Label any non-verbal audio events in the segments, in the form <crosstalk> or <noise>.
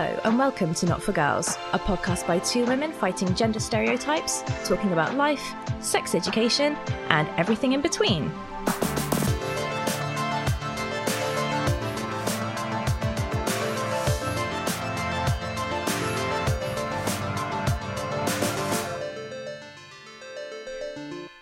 Hello, and welcome to Not for Girls, a podcast by two women fighting gender stereotypes, talking about life, sex education, and everything in between.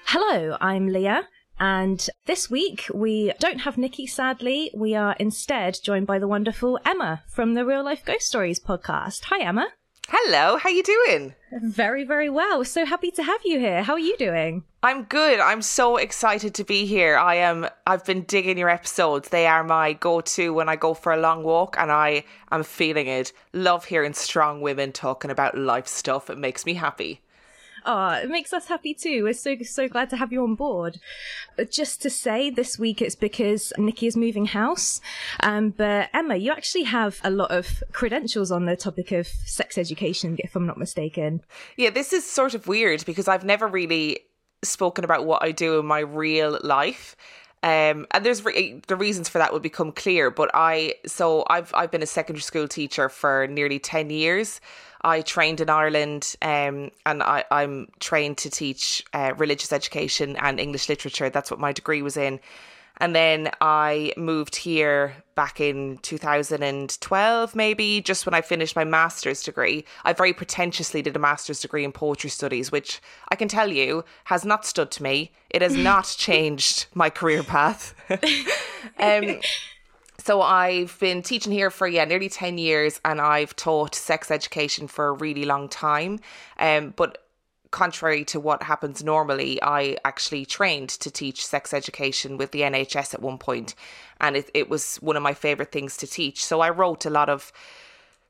Hello, I'm Leah. And this week we don't have Nikki, sadly. We are instead joined by the wonderful Emma from the Real Life Ghost Stories podcast. Hi, Emma. Hello, how are you doing? Very, very well. So happy to have you here. How are you doing? I'm good. I'm so excited to be here. I am I've been digging your episodes. They are my go-to when I go for a long walk and I am feeling it. Love hearing strong women talking about life stuff. It makes me happy. Oh, it makes us happy too. We're so so glad to have you on board. Just to say, this week it's because Nikki is moving house. Um, but Emma, you actually have a lot of credentials on the topic of sex education, if I'm not mistaken. Yeah, this is sort of weird because I've never really spoken about what I do in my real life. Um, and there's re- the reasons for that will become clear. But I, so I've I've been a secondary school teacher for nearly ten years. I trained in Ireland um, and I, I'm trained to teach uh, religious education and English literature. That's what my degree was in. And then I moved here back in 2012, maybe, just when I finished my master's degree. I very pretentiously did a master's degree in poetry studies, which I can tell you has not stood to me. It has <laughs> not changed my career path. <laughs> um, <laughs> so I've been teaching here for yeah nearly ten years, and I've taught sex education for a really long time. Um, but contrary to what happens normally, I actually trained to teach sex education with the NHS at one point, and it it was one of my favorite things to teach. So I wrote a lot of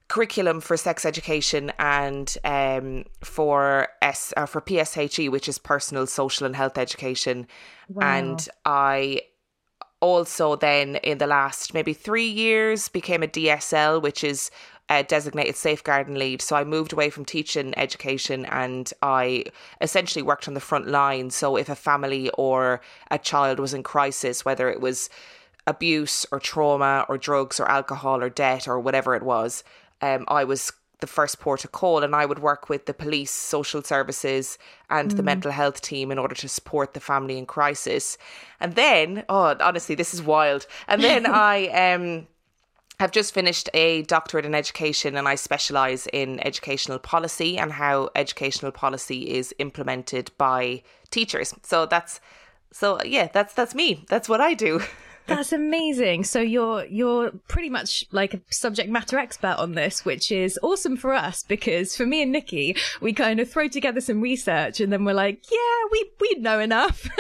curriculum for sex education and um, for S uh, for PSHE, which is personal, social, and health education. Wow. And I also then in the last maybe three years became a DSL, which is a designated safeguarding lead. So I moved away from teaching education and I essentially worked on the front line. So if a family or a child was in crisis, whether it was abuse or trauma or drugs or alcohol or debt or whatever it was, um, I was the first port of call and I would work with the police, social services and mm. the mental health team in order to support the family in crisis. And then, oh honestly, this is wild. And then <laughs> I um have just finished a doctorate in education and I specialize in educational policy and how educational policy is implemented by teachers. So that's so yeah, that's that's me. That's what I do. <laughs> That's amazing. So you're you're pretty much like a subject matter expert on this, which is awesome for us because for me and Nikki, we kind of throw together some research and then we're like, yeah, we we know enough. <laughs>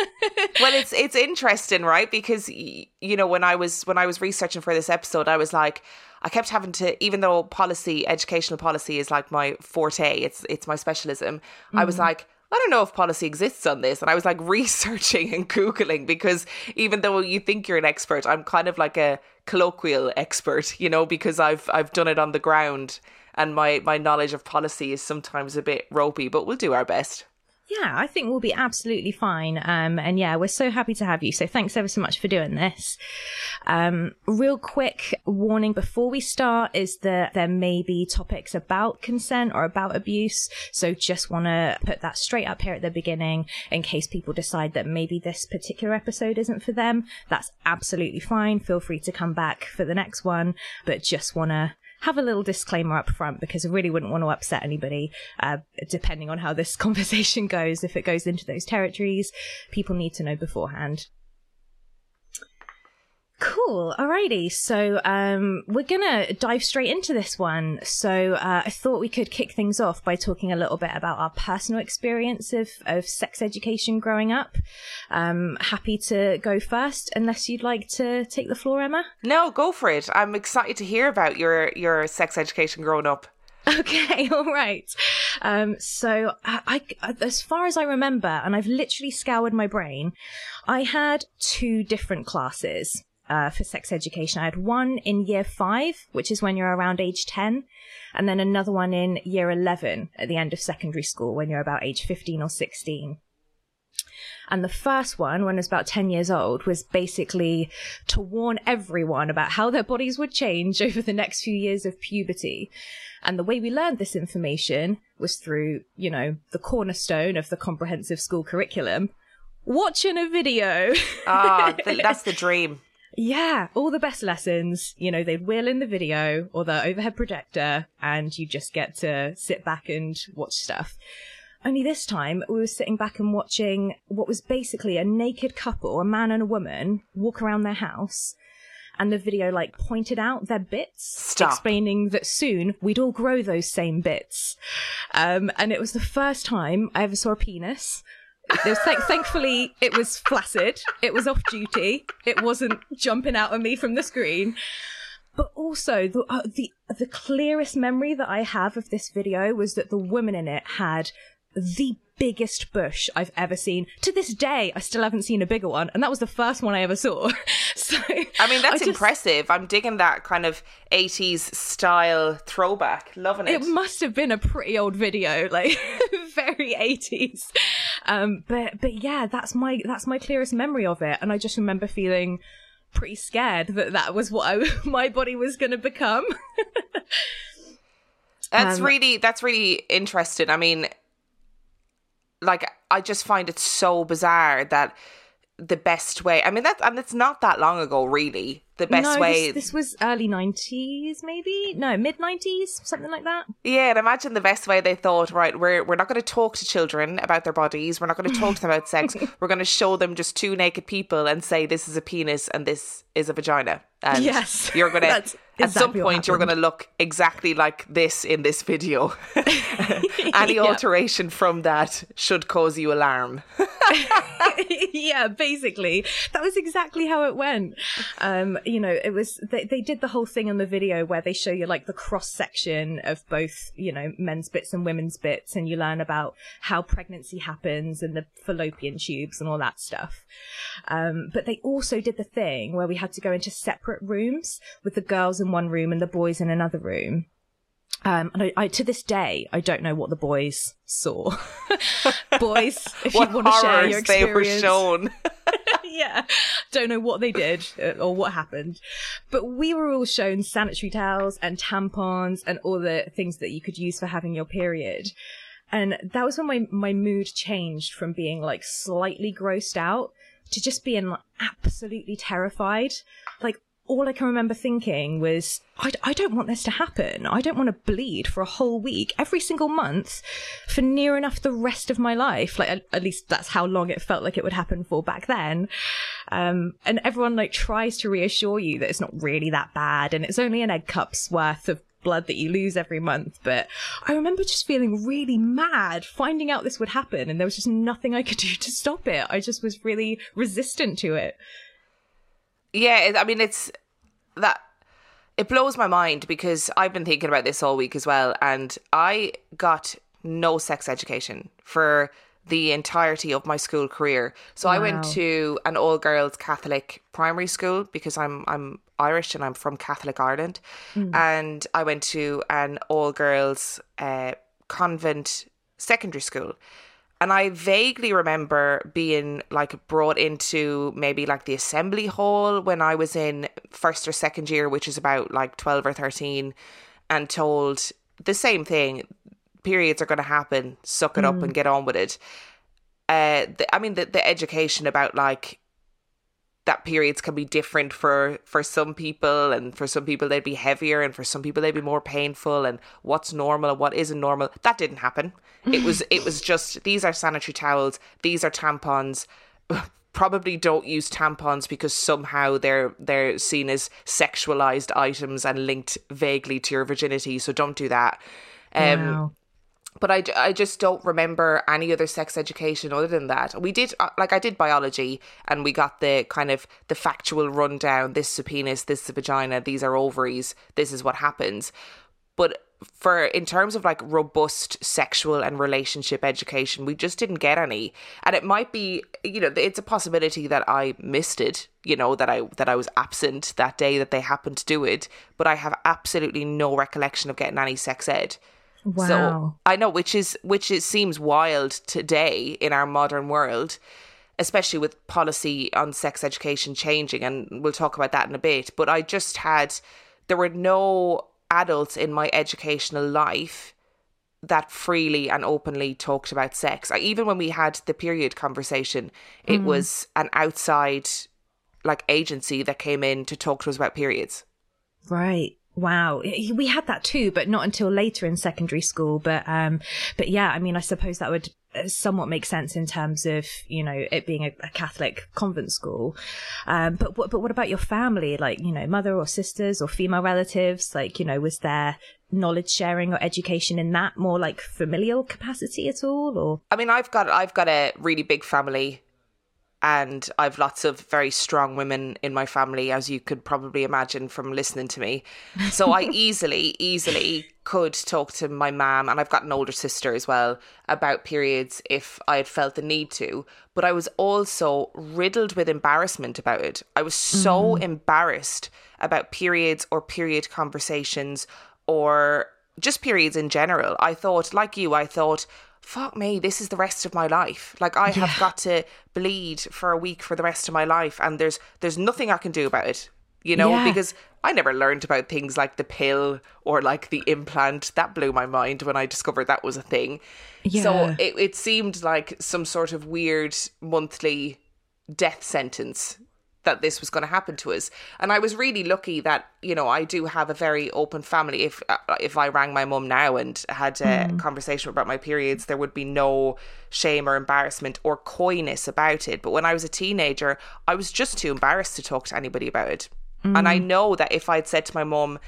well, it's it's interesting, right? Because you know, when I was when I was researching for this episode, I was like I kept having to, even though policy, educational policy is like my forte, it's it's my specialism. Mm. I was mm. like, I don't know if policy exists on this. And I was like <laughs> researching and Googling because even though you think you're an expert, I'm kind of like a colloquial expert, you know, because I've I've done it on the ground and my, my knowledge of policy is sometimes a bit ropey, but we'll do our best. Yeah, I think we'll be absolutely fine. Um, and yeah, we're so happy to have you. So thanks ever so much for doing this. Um, real quick warning before we start is that there may be topics about consent or about abuse. So just want to put that straight up here at the beginning in case people decide that maybe this particular episode isn't for them. That's absolutely fine. Feel free to come back for the next one, but just want to have a little disclaimer up front because I really wouldn't want to upset anybody, uh, depending on how this <laughs> conversation goes. If it goes into those territories, people need to know beforehand. Cool. Alrighty. So um, we're gonna dive straight into this one. So uh, I thought we could kick things off by talking a little bit about our personal experience of, of sex education growing up. Um, happy to go first, unless you'd like to take the floor, Emma. No, go for it. I'm excited to hear about your your sex education growing up. Okay, <laughs> all right. Um, so I, I, as far as I remember, and I've literally scoured my brain, I had two different classes uh, for sex education. I had one in year five, which is when you're around age 10, and then another one in year 11 at the end of secondary school when you're about age 15 or 16. And the first one, when I was about 10 years old, was basically to warn everyone about how their bodies would change <laughs> over the next few years of puberty. And the way we learned this information was through, you know, the cornerstone of the comprehensive school curriculum, watching a video. Ah, <laughs> th- that's the dream. Yeah, all the best lessons. You know, they'd wheel in the video or the overhead projector, and you just get to sit back and watch stuff. Only this time, we were sitting back and watching what was basically a naked couple, a man and a woman, walk around their house. And the video like pointed out their bits, Stop. explaining that soon we'd all grow those same bits. Um, and it was the first time I ever saw a penis. It was thank- thankfully, it was flaccid. It was off duty. It wasn't jumping out at me from the screen. But also, the, uh, the the clearest memory that I have of this video was that the woman in it had the biggest bush I've ever seen. To this day, I still haven't seen a bigger one, and that was the first one I ever saw. <laughs> so, I mean, that's just- impressive. I'm digging that kind of 80s style throwback. Loving it. It must have been a pretty old video, like <laughs> very <laughs> eighties. Um, but but yeah, that's my that's my clearest memory of it, and I just remember feeling pretty scared that that was what I, <laughs> my body was going to become. <laughs> That's Um, really that's really interesting. I mean, like I just find it so bizarre that the best way. I mean, that and it's not that long ago, really. The best no, way. this, this was early nineties, maybe no mid nineties, something like that. Yeah, and imagine the best way they thought, right, we're we're not going to talk to children about their bodies. We're not going to talk to them about sex. <laughs> We're going to show them just two naked people and say this is a penis and this is a vagina. And Yes, you're going <laughs> to at some point you're going to look exactly like this in this video. <laughs> Any Yeah. alteration from that should cause you alarm. <laughs> yeah, basically, that was exactly how it went. Um, you know, it was they, they did the whole thing in the video where they show you like the cross section of both, you know, men's bits and women's bits, and you learn about how pregnancy happens and the fallopian tubes and all that stuff. Um, but they also did the thing where we had to go into separate rooms with the girls in one room and the boys in another room. Um, and I, I, to this day, I don't know what the boys saw. <laughs> boys, if you want to share your horrors they were shown. <laughs> <laughs> yeah, don't know what they did uh, or what happened, but we were all shown sanitary towels and tampons and all the things that you could use for having your period. And that was when my, my mood changed from being like slightly grossed out to just being like, absolutely terrified. Like all I can remember thinking was, I, I don't want this to happen. I don't want to bleed for a whole week every single month for near enough the rest of my life. Like, at, at least that's how long it felt like it would happen for back then. Um, and everyone like tries to reassure you that it's not really that bad and it's only an egg cup's worth of blood that you lose every month. But I remember just feeling really mad finding out this would happen and there was just nothing I could do to stop it. I just was really resistant to it. Yeah, it, I mean, it's that it blows my mind because I've been thinking about this all week as well, and I got no sex education for the entirety of my school career. So I went to an all girls Catholic primary school because I'm I'm Irish and I'm from Catholic Ireland, and I went to an all girls uh, convent secondary school. And I vaguely remember being like brought into maybe like the assembly hall when I was in first or second year, which is about like 12 or 13, and told the same thing. Periods are going to happen, suck it up and get on with it. Uh, the, I mean, the, the education about like that periods can be different for for some people and for some people they'd be heavier and for some people they'd be more painful and what's normal and what isn't normal. That didn't happen. It was it was just these are sanitary towels these are tampons. <laughs> Probably don't use tampons because somehow they're they're seen as sexualized items and linked vaguely to your virginity so don't do that. Um Wow. But I, I just don't remember any other sex education other than that. We did uh, like I did biology and we got the kind of the factual rundown. This is penis, this is vagina, these are ovaries, this is what happens. But for in terms of like robust sexual and relationship education, we just didn't get any. And it might be, you know, it's a possibility that I missed it, you know, that I that I was absent that day that they happened to do it, but I have absolutely no recollection of getting any sex ed. Wow. So I know, which is which it seems wild today in our modern world. especially with policy on sex education changing, and we'll talk about that in a bit. But I just had, there were no adults in my educational life that freely and openly talked about sex. I, even when we had the period conversation, it mm. was an outside like agency that came in to talk to us about periods. Right. Wow, we had that too, but not until later in secondary school. But um, but yeah, I mean, I suppose that would uh, somewhat make sense in terms of you know it being a, a Catholic convent school. Um, but but what about your family? Like you know, mother or sisters or female relatives? Like you know, was there knowledge sharing or education in that more like familial capacity at all? Or I mean, I've got I've got a really big family and I've lots of very strong women in my family, as you could probably imagine from listening to me. So I <laughs> easily, easily could talk to my mum, and I've got an older sister as well, about periods if I had felt the need to. But I was also riddled with embarrassment about it. I was so mm. embarrassed about periods or period conversations or just periods in general. I thought, like you, I thought, fuck me, this is the rest of my life. Like I yeah. have got to bleed for a week for the rest of my life and there's there's nothing I can do about it. You know, yeah. because I never learned about things like the pill or like the implant. That blew my mind when I discovered that was a thing. Yeah. So it, it seemed like some sort of weird monthly death sentence that this was going to happen to us. And I was really lucky that you know I do have a very open family. If uh, if I rang my mum now and had a mm. conversation about my periods, there would be no shame or embarrassment or coyness about it. But when I was a teenager, I was just too embarrassed to talk to anybody about it. Mm. And I mm. know that if I'd said to my mum,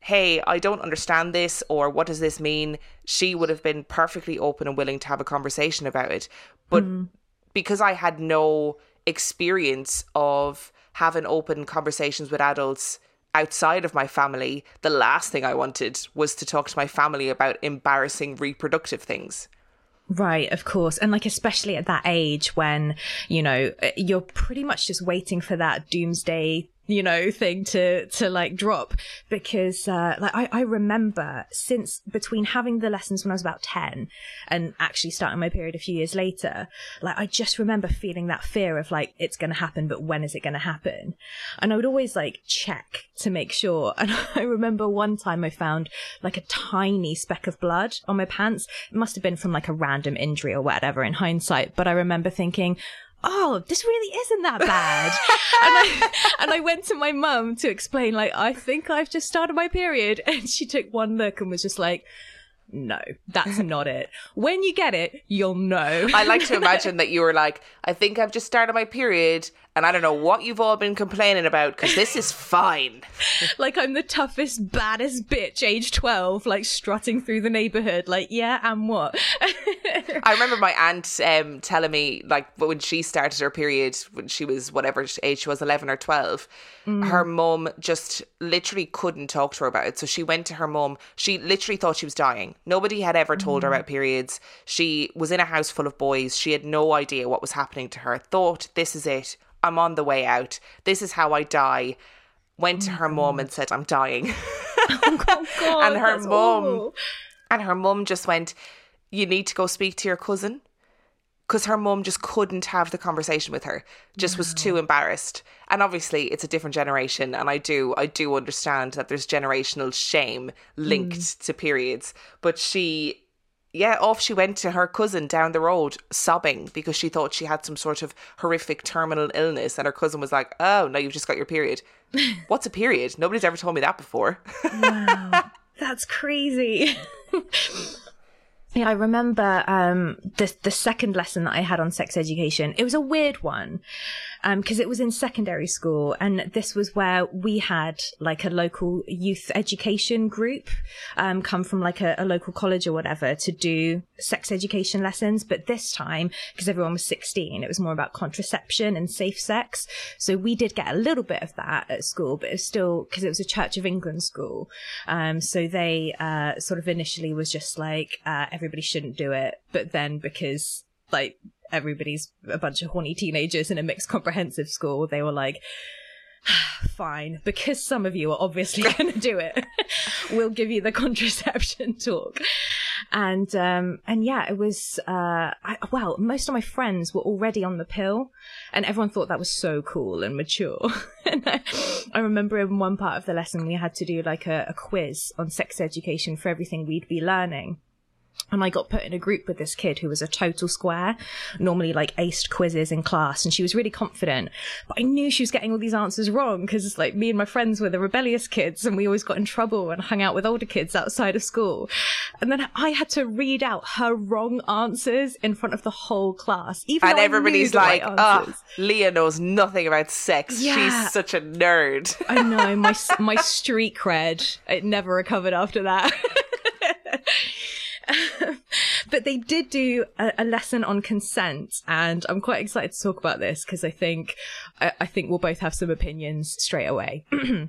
hey, I don't understand this, or what does this mean? She would have been perfectly open and willing to have a conversation about it. But mm. because I had no experience of having open conversations with adults outside of my family, the last thing I wanted was to talk to my family about embarrassing reproductive things. Right, of course. And like, especially at that age when, you know, eh, you're pretty much just waiting for that doomsday you know, thing to, to like drop because, uh, like I, I remember since between having the lessons when I was about 10 and actually starting my period a few years later, like I just remember feeling that fear of like, it's going to happen, but when is it going to happen? And I would always like check to make sure. And <laughs> I remember one time I found like a tiny speck of blood on my pants. It must have been from like a random injury or whatever in hindsight, but I remember thinking, oh, this really isn't that bad. and I <laughs> and I went to my mum to explain, like, I think I've just started my period. And she took one look and was just like, no, that's <laughs> not it. When you get it, you'll know. I like to <laughs> imagine that you were like, I think I've just started my period and I don't know what you've all been complaining about because this is fine. <laughs> like I'm the toughest, baddest bitch, age 12, like strutting through the neighborhood. Like, yeah, and what? <laughs> I remember my aunt um, telling me, like, when she started her period, when she was whatever age she was, 11 or 12, mm. her mum just literally couldn't talk to her about it. So she went to her mum. She literally thought she was dying. Nobody had ever told mm. her about periods. She was in a house full of boys. She had no idea what was happening to her. Thought, this is it I'm on the way out. This is how I die. Went to her mum and said, I'm dying. <laughs> oh, God, and her mum and her mum just went, You need to go speak to your cousin. Because her mum just couldn't have the conversation with her, just was too embarrassed. And obviously, it's a different generation, and I do, I do understand that there's generational shame linked mm. to periods. But she yeah, off she went to her cousin down the road, sobbing because she thought she had some sort of horrific terminal illness. And her cousin was like, Oh, no, you've just got your period. <laughs> What's a period? Nobody's ever told me that before. wow, <laughs> that's crazy. Yeah, I remember um, the the second lesson that I had on sex education. It was a weird one because um, it was in secondary school, and this was where we had like a local youth education group um, come from like a, a, local college or whatever to do sex education lessons. But this time, because everyone was sixteen, it was more about contraception and safe sex. So we did get a little bit of that at school, but it was still because it was a Church of England school. Um, so they uh, sort of initially was just like uh, everybody shouldn't do it, but then because like everybody's a bunch of horny teenagers in a mixed comprehensive school, they were like, <sighs> fine, because some of you are obviously <laughs> going to do it, <laughs> we'll give you the contraception <laughs> talk. and um, and yeah, it was uh, I, well, most of my friends were already on the pill, and everyone thought that was so cool and mature. and I, I, remember in one part of the lesson we had to do like a, a quiz on sex education for everything we'd be learning and I got put in a group with this kid who was a total square, normally like aced quizzes in class, and she was really confident. But I knew she was getting all these answers wrong because like me and my friends were the rebellious kids, and we always got in trouble and hung out with older kids outside of school. And then I had to read out her wrong answers in front of the whole class, even and everybody's like, "Ah, oh, Leah knows nothing about sex. Yeah. She's such a nerd." I know my <laughs> my street cred it never recovered after that. <laughs> but they did do a, a, lesson on consent, and I'm quite excited to talk about this because I think I, I think we'll both have some opinions straight away. <clears throat>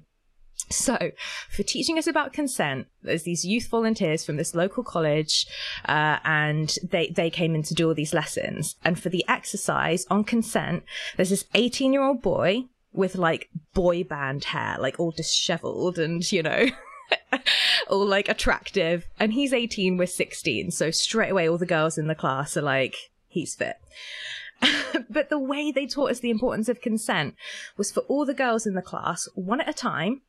So, for teaching us about consent, there's these youth volunteers from this local college, uh, and they, they came in to do all these lessons. And for the exercise on consent, there's this 18 year old boy with like boy band hair, like all disheveled and, you know, <laughs> <laughs> all like attractive. And he's 18, we're 16. So straight away, all the girls in the class are like, he's fit. <laughs> but the way they taught us the importance of consent was for all the girls in the class, one at a time,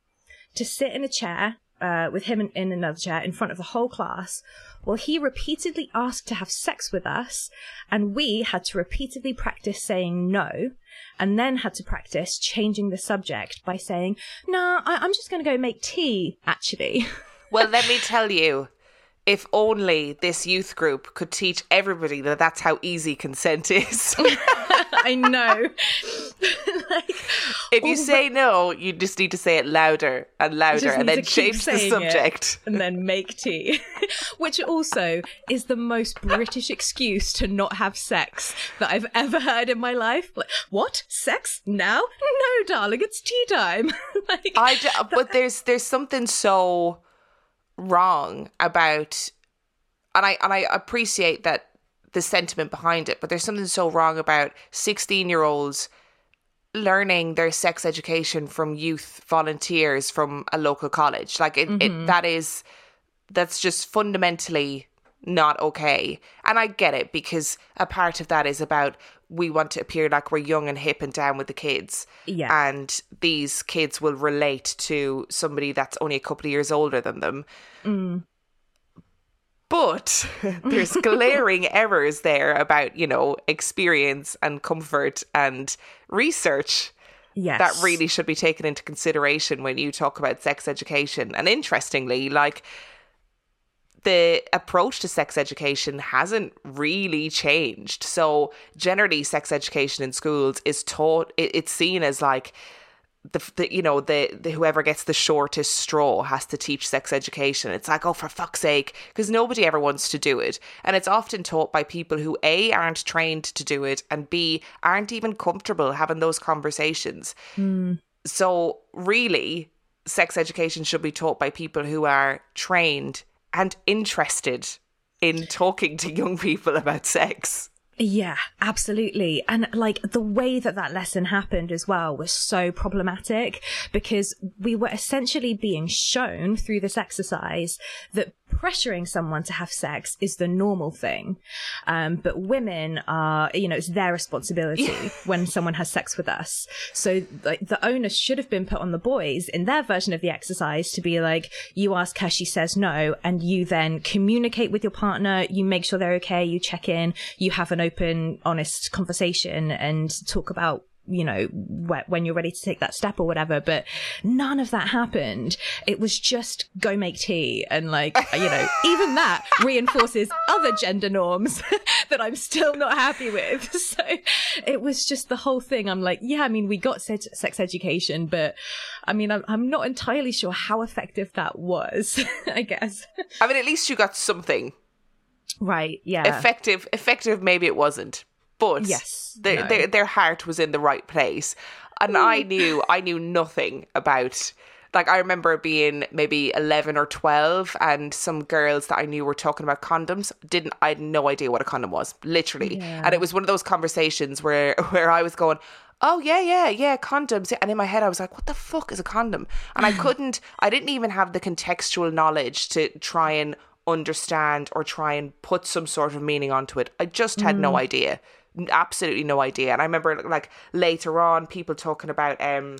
to sit in a chair uh, with him in, in, another chair in front of the whole class, well, he repeatedly asked to have sex with us, and we had to repeatedly practice saying no, and then had to practice changing the subject by saying, "Nah, I- I'm just going to go make tea." Actually, <laughs> well, let me tell you, if only this youth group could teach everybody that that's how easy consent is. <laughs> I know. <laughs> like, if you say no, you just need to say it louder and louder and then change the subject. And then make tea. <laughs> Which also is the most British excuse to not have sex that I've ever heard in my life. Like, what? Sex? Now? No, darling, it's tea time. like, I d- but there's there's something so wrong about and I and I appreciate that the sentiment behind it, but there's something so wrong about 16 year olds learning their sex education from youth volunteers from a local college. Like it, mm-hmm. it that is that's just fundamentally not okay. And I get it because a part of that is about we want to appear like we're young and hip and down with the kids. Yeah. And these kids will relate to somebody that's only a couple of years older than them. Mm. But <laughs> there's <laughs> glaring errors there about, you know, experience and comfort and research. Yes. That really should be taken into consideration when you talk about sex education. And interestingly, like the approach to sex education hasn't really changed. So generally, sex education in schools is taught. It, it's seen as like the, the you know the, the whoever gets the shortest straw has to teach sex education. It's like oh for fuck's sake, because nobody ever wants to do it, and it's often taught by people who a aren't trained to do it, and b aren't even comfortable having those conversations. Mm. So really, sex education should be taught by people who are trained and interested in talking to young people about sex. Yeah, absolutely. And like the way that that lesson happened as well was so problematic because we were essentially being shown through this exercise that pressuring someone to have sex is the normal thing. Um, but women are, you know, it's their responsibility <laughs> when someone has sex with us. So like the onus should have been put on the boys in their version of the exercise to be like, you ask her, she says no, and you then communicate with your partner, you make sure they're okay, you check in, you have an open, honest conversation and talk about you know, when you're ready to take that step or whatever. But none of that happened. It was just go make tea. And like, you know, <laughs> even that reinforces other gender norms <laughs> that I'm still not happy with. <laughs> So it was just the whole thing. I'm like, yeah, I mean, we got sex education, but I mean, I'm, I'm not entirely sure how effective that was, I guess. I mean, at least you got something. Right. Yeah. Effective. Effective. Maybe it wasn't but yes, their, no. their, their heart was in the right place. And I mm. knew I knew nothing about like I remember being maybe 11 or 12 and some girls that I knew were talking about condoms didn't I had no idea what a condom was literally yeah. and it was one of those conversations where <laughs> where I was going oh yeah yeah yeah condoms and in my head I was like what the fuck is a condom and I <sighs> couldn't I didn't even have the contextual knowledge to try and understand or try and put some sort of meaning onto it. I just had no mm. idea. Absolutely no idea. And I remember like later on people talking about um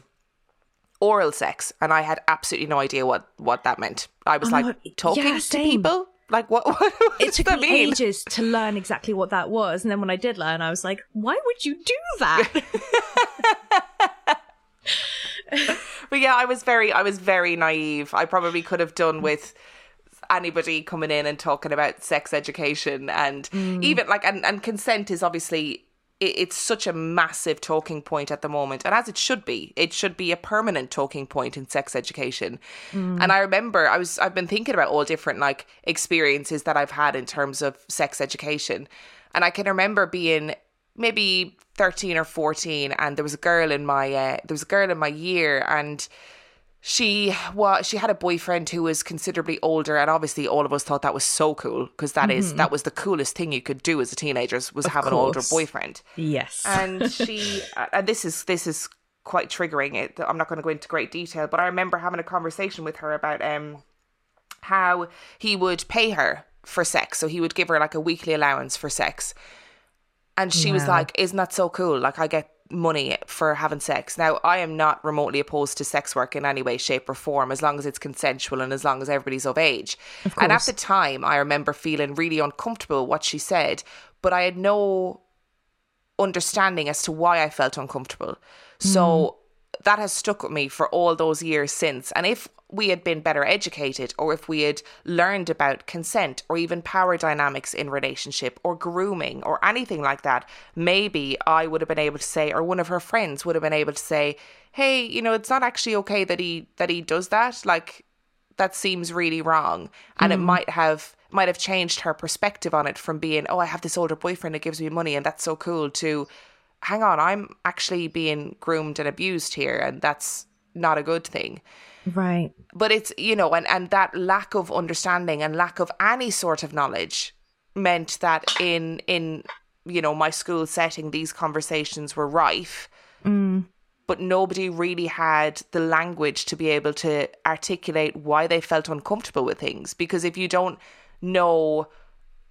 oral sex and I had absolutely no idea what what that meant. I was Oh, like yeah, talking to people? Like what, <laughs> what, It took me mean? ages to learn exactly what that was, and then when I did learn, I was like, "Why would you do that?" <laughs> <laughs> But yeah, I was very I was very naive. I probably could have done with anybody coming in and talking about sex education and even like and, and consent is obviously it, it's such a massive talking point at the moment and as it should be it should be a permanent talking point in sex education. And i remember i was i've been thinking about all different like experiences that i've had in terms of sex education and i can remember being maybe 13 or 14 and there was a girl in my uh, there was a girl in my year and she was she had a boyfriend who was considerably older and obviously all of us thought that was so cool because that is that was the coolest thing you could do as a teenager was have an older boyfriend. Yes. and <laughs> she uh, and this is this is quite triggering it i'm not going to go into great detail but i remember having a conversation with her about um how he would pay her for sex so he would give her like a weekly allowance for sex. And she was like isn't that so cool? Like i get money for having sex now i am not remotely opposed to sex work in any way shape or form as long as it's consensual and as long as everybody's of age and at the time i remember feeling really uncomfortable what she said but i had no understanding as to why I felt uncomfortable. So hmm. that has stuck with me for all those years since. And if we had been better educated, or if we had learned about consent, or even power dynamics in relationship, or grooming, or anything like that, maybe I would have been able to say, or one of her friends would have been able to say, "Hey, you know, it's not actually okay that he that he does that. Like, that seems really wrong. And it mm. might have might have changed her perspective on it from being oh i have this older boyfriend that gives me money and that's so cool to hang on i'm actually being groomed and abused here and that's not a good thing right. but it's you know and and that lack of understanding and lack of any sort of knowledge meant that in in you know my school setting these conversations were rife. Mm. But nobody really had the language to be able to articulate why they felt uncomfortable with things. Because if you don't know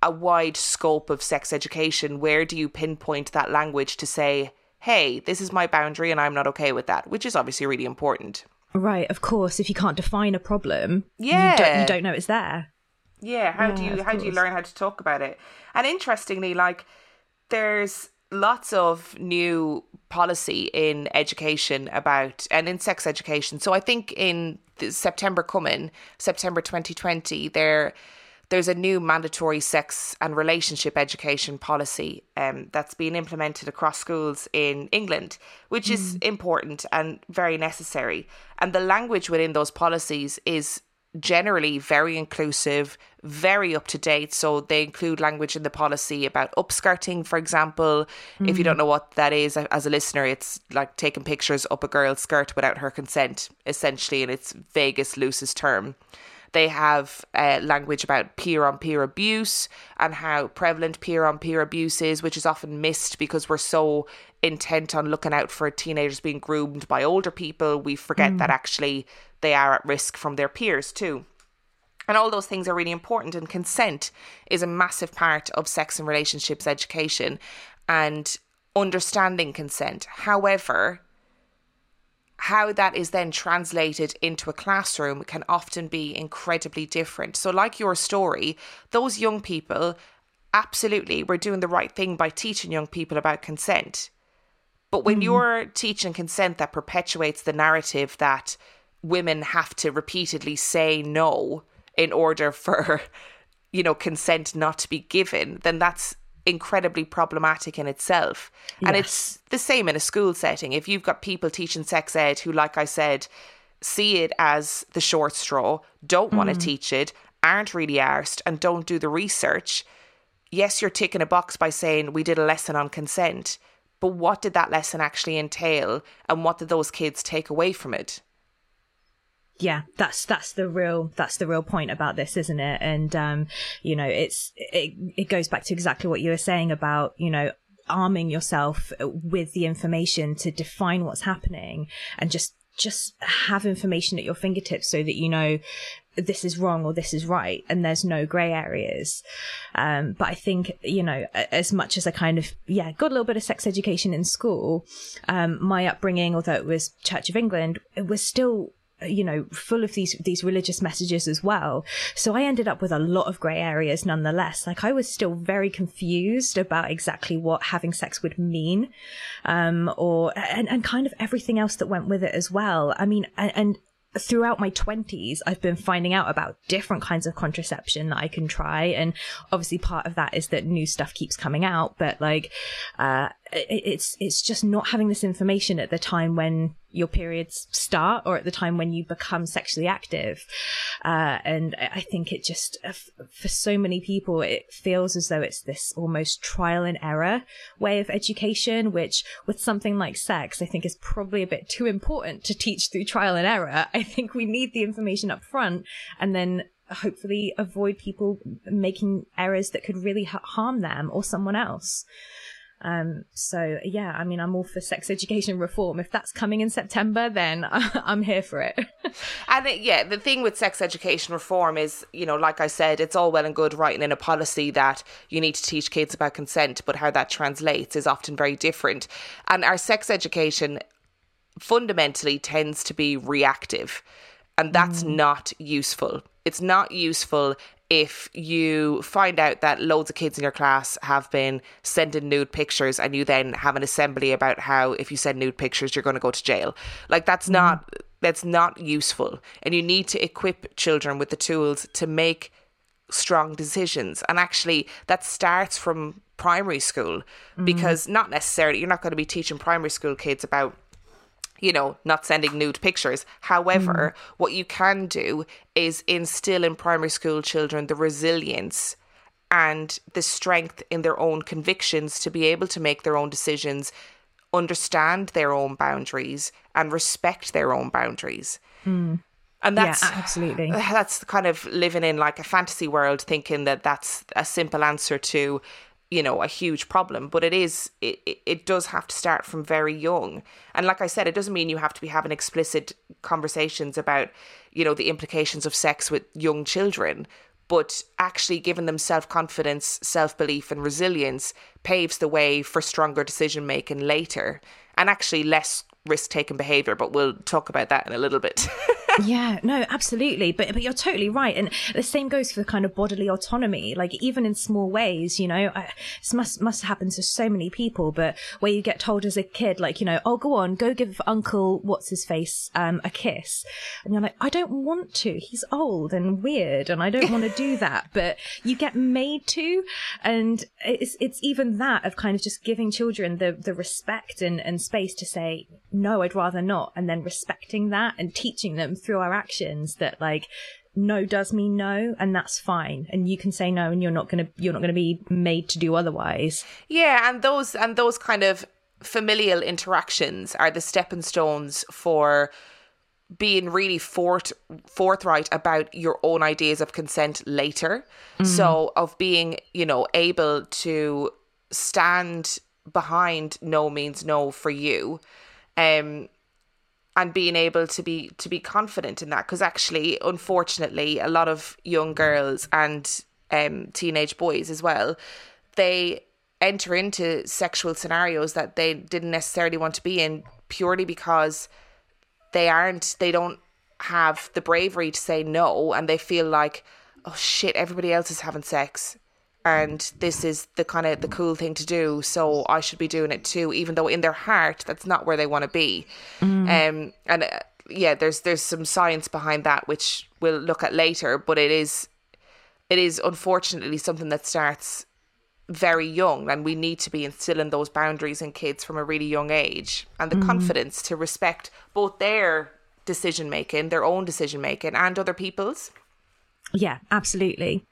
a wide scope of sex education where do you pinpoint that language to say hey this is my boundary and i'm not okay with that which is obviously really important Right. Of course, if you can't define a problem, you Yeah. don't, you don't know it's there. Yeah, how do you how do you learn how to talk about it? And interestingly, like there's lots of new policy in education about and in sex education. So I think in the September coming, September 2020, there there's a new mandatory sex and relationship education policy um, that's being implemented across schools in England, which is important and very necessary. And the language within those policies is generally very inclusive, very up to date. So they include language in the policy about upskirting, for example. If you don't know what that is, as a listener, it's like taking pictures up a girl's skirt without her consent, essentially, in its vaguest, loosest term. They have uh, language about peer on peer abuse and how prevalent peer on peer abuse is, which is often missed because we're so intent on looking out for teenagers being groomed by older people. We forget that actually they are at risk from their peers too. And all those things are really important. And consent is a massive part of sex and relationships education and understanding consent. However, how that is then translated into a classroom can often be incredibly different. So, like your story, those young people absolutely were doing the right thing by teaching young people about consent. But when mm-hmm. you're teaching consent that perpetuates the narrative that women have to repeatedly say no in order for, <laughs> you know, consent not to be given, then that's incredibly problematic in itself. And it's the same in a school setting. If you've got people teaching sex ed who, like I said, see it as the short straw, don't want to mm. teach it, aren't really arsed, and don't do the research, yes, you're ticking a box by saying we did a lesson on consent, but what did that lesson actually entail and what did those kids take away from it? Yeah that's that's the real that's the real point about this isn't it? And um you know it's it, it goes back to exactly what you were saying about you know arming yourself with the information to define what's happening and just just have information at your fingertips so that you know this is wrong or this is right and there's no gray areas. Um, but i think you know as much as i kind of yeah got a little bit of sex education in school um, my upbringing although it was church of england it was still you know full of these these religious messages as well. So i ended up with a lot of gray areas nonetheless. Like i was still very confused about exactly what having sex would mean um or and, and kind of everything else that went with it as well. I mean and, and throughout my 20s i've been finding out about different kinds of contraception that i can try. And obviously part of that is that new stuff keeps coming out but like uh it's it's just not having this information at the time when your periods start or at the time when you become sexually active. Uh, and i think it just uh, for so many people it feels as though it's this almost trial and error way of education which with something like sex i think is probably a bit too important to teach through trial and error. <laughs> I think we need the information up front and then hopefully avoid people making errors that could really harm them or someone else um, so yeah, I mean, I'm all for sex education reform. If that's coming in September, then <laughs> I'm here for it. <laughs> and it, yeah, the thing with sex education reform is, you know, like I said, it's all well and good writing in a policy that you need to teach kids about consent, but how that translates is often very different. And our sex education fundamentally tends to be reactive, and that's mm. not useful. It's not useful if you find out that loads of kids in your class have been sending nude pictures and you then have an assembly about how if you send nude pictures you're going to go to jail like that's mm-hmm. not that's not useful and you need to equip children with the tools to make strong decisions and actually that starts from primary school mm-hmm. because not necessarily you're not going to be teaching primary school kids about you know, not sending nude pictures. However, mm. what you can do is instill in primary school children the resilience and the strength in their own convictions to be able to make their own decisions, understand their own boundaries, and respect their own boundaries. Mm. And that's yeah, absolutely <sighs> that's kind of living in like a fantasy world, thinking that that's a simple answer to you know a huge problem but it is it, it does have to start from very young. And like i said it doesn't mean you have to be having explicit conversations about you know the implications of sex with young children but actually giving them self-confidence self-belief and resilience paves the way for stronger decision making later. And actually less risk taking behavior but we'll talk about that in a little bit <laughs> yeah, no, absolutely. But but you're totally right, and the same goes for the kind of bodily autonomy. Like even in small ways, you know, I, this must must happen to so many people. But where you get told as a kid, like you know, oh, go on, go give Uncle what's his face um, a kiss, and you're like, I don't want to. He's old and weird, and I don't want to do <laughs> that. But you get made to, and it's it's even that of kind of just giving children the the respect and and space to say no, I'd rather not, and then respecting that and teaching them through our actions that like no does mean no and that's fine. And you can say no and you're not going to you're not going to be made to do otherwise. Yeah and those and those kind of familial interactions are the stepping stones for being really fort, forthright about your own ideas of consent later. Mm-hmm. so of being you know able to stand behind no means no for you um and being able to be to be confident in that. Because actually unfortunately a lot of young girls and um, teenage boys as well they enter into sexual scenarios that they didn't necessarily want to be in purely because they aren't they don't have the bravery to say no and they feel like oh shit everybody else is having sex and this is the kind of the cool thing to do so i should be doing it too even though in their heart that's not where they want to be mm. um and uh, yeah there's there's some science behind that which we'll look at later but it is it is unfortunately something that starts very young and we need to be instilling those boundaries in kids from a really young age and the mm. confidence to respect both their decision making their own decision making and other people's yeah, absolutely.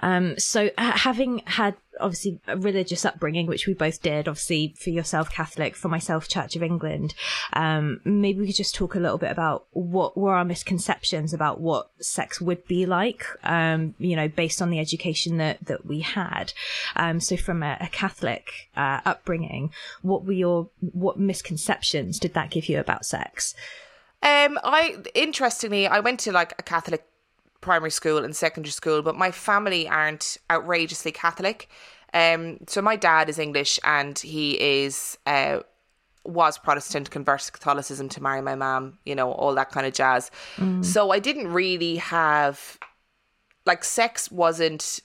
Um, so having had obviously a religious upbringing, which we both did, obviously for yourself Catholic, for myself Church of England, um, maybe we could just talk a little bit about what were our misconceptions about what sex would be like, um, you know, based on the education that, that we had. Um, so from a, a Catholic uh, upbringing, what were your, what misconceptions did that give you about sex? Um, I, interestingly, I went to like a Catholic primary school and secondary school, but my family aren't outrageously Catholic. Um, so my dad is English and he is uh, was Protestant, converted to Catholicism to marry my mom, you know, all that kind of jazz. Mm. So I didn't really have like sex wasn't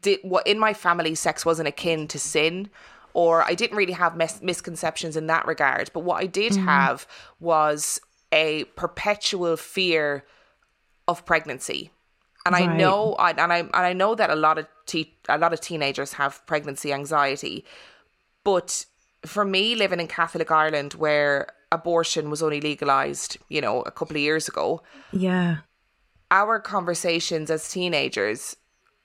did what in my family sex wasn't akin to sin or I didn't really have mis- misconceptions in that regard. But what I did mm. have was a perpetual fear of pregnancy. And right. I know, I, and I and I know that a lot of te- a lot of teenagers have pregnancy anxiety, but for me, living in Catholic Ireland, where abortion was only legalized, you know, a couple of years ago, yeah, our conversations as teenagers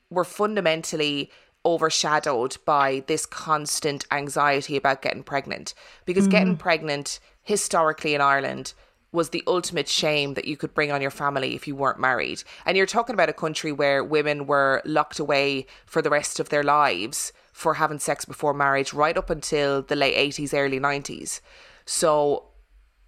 were fundamentally overshadowed by this constant anxiety about getting pregnant because mm. getting pregnant historically in Ireland was the ultimate shame that you could bring on your family if you weren't married. And you're talking about a country where women were locked away for the rest of their lives for having sex before marriage right up until the late 80s early 90s. So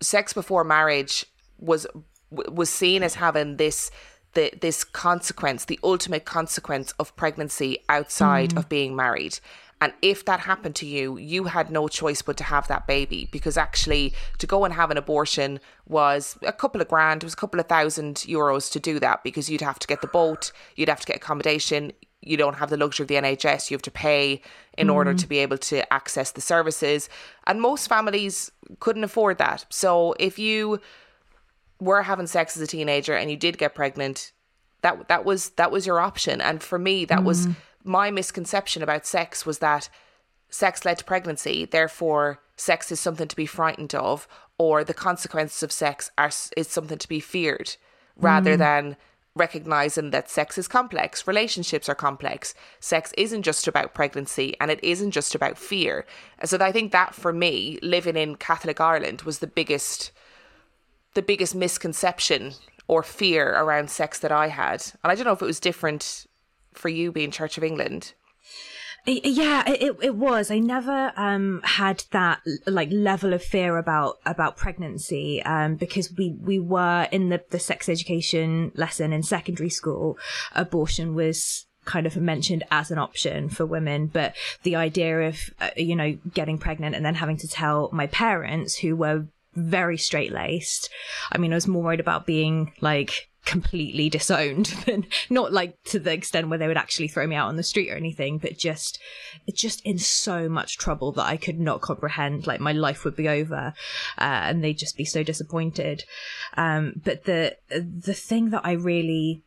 sex before marriage was was seen as having this the this consequence, the ultimate consequence of pregnancy outside mm. of being married. And if that happened to you, you had no choice but to have that baby because actually to go and have an abortion was a couple of grand, it was a couple of thousand euros to do that because you'd have to get the boat, you'd have to get accommodation. You don't have the luxury of the NHS, you have to pay in mm. order to be able to access the services. And most families couldn't afford that. So if you were having sex as a teenager and you did get pregnant, that that was that was your option. And for me, that mm. was my misconception about sex was that sex led to pregnancy, therefore sex is something to be frightened of, or the consequences of sex are is something to be feared, rather mm. than recognizing that sex is complex, relationships are complex. Sex isn't just about pregnancy and it isn't just about fear. And so I think that for me, living in Catholic Ireland was the biggest the biggest misconception or fear around sex that I had. And I don't know if it was different for you being Church of England. Yeah, it it was. I never um had that like level of fear about about pregnancy um because we we were in the the sex education lesson in secondary school. Abortion was kind of mentioned as an option for women, but the idea of uh, you know getting pregnant and then having to tell my parents who were very straight laced. I mean, I was more worried about being like completely disowned <laughs> than not like to the extent where they would actually throw me out on the street or anything, but just just in so much trouble that I could not comprehend. Like my life would be over, uh, and they'd just be so disappointed. Um, but the the thing that I really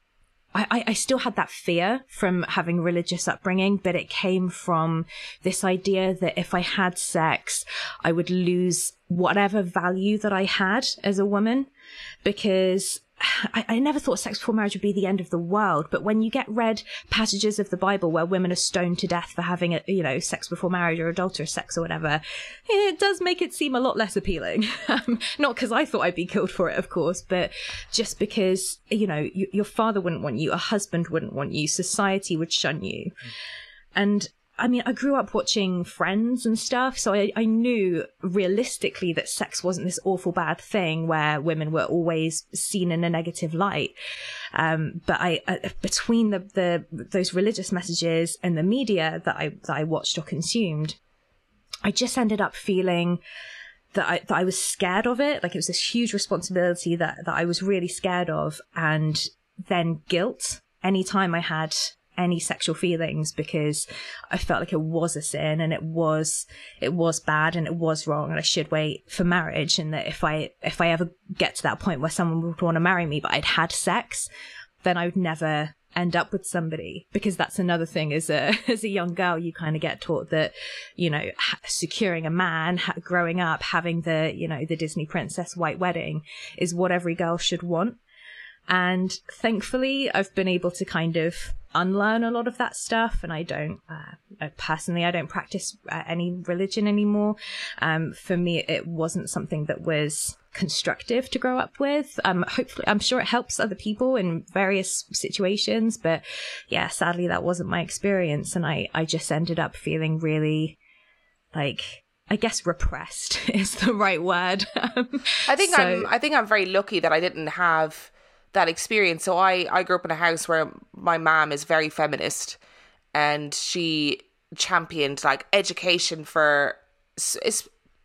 I, I still had that fear from having religious upbringing, but it came from this idea that if I had sex, I would lose whatever value that I had as a woman because <sighs> I, I, never thought sex before marriage would be the end of the world, but when you get read passages of the Bible where women are stoned to death for having a, you know, sex before marriage or adulterous sex or whatever, it does make it seem a lot less appealing. <laughs> Um, not because I thought I'd be killed for it, of course, but just because, you know, you, your father wouldn't want you, a husband wouldn't want you, society would shun you. And I mean, I grew up watching Friends and stuff, so I, I knew realistically that sex wasn't this awful bad thing where women were always seen in a negative light. Um, but I, between the, the, those religious messages and the media that I, that I watched or consumed, I just ended up feeling that I, that I was scared of it. Like it was this huge responsibility that, that I was really scared of and then guilt anytime I had any sexual feelings because I felt like it was a sin and it was it was bad and it was wrong and I should wait for marriage and that if I if I ever get to that point where someone would want to marry me but I'd had sex then I would never end up with somebody because that's another thing as a <laughs> as a young girl you kind of get taught that you know securing a man growing up having the you know the Disney princess white wedding is what every girl should want. And thankfully I've been able to kind of unlearn a lot of that stuff and I don't uh, personally I don't practice uh, any religion anymore um, for me it wasn't something that was constructive to grow up with um, hopefully I'm sure it helps other people in various situations but yeah sadly that wasn't my experience and I I just ended up feeling really like I guess repressed <laughs> is the right word. <laughs> I think so, I'm I think I'm very lucky that I didn't have that experience. So I I grew up in a house where my mom is very feminist, and she championed like education for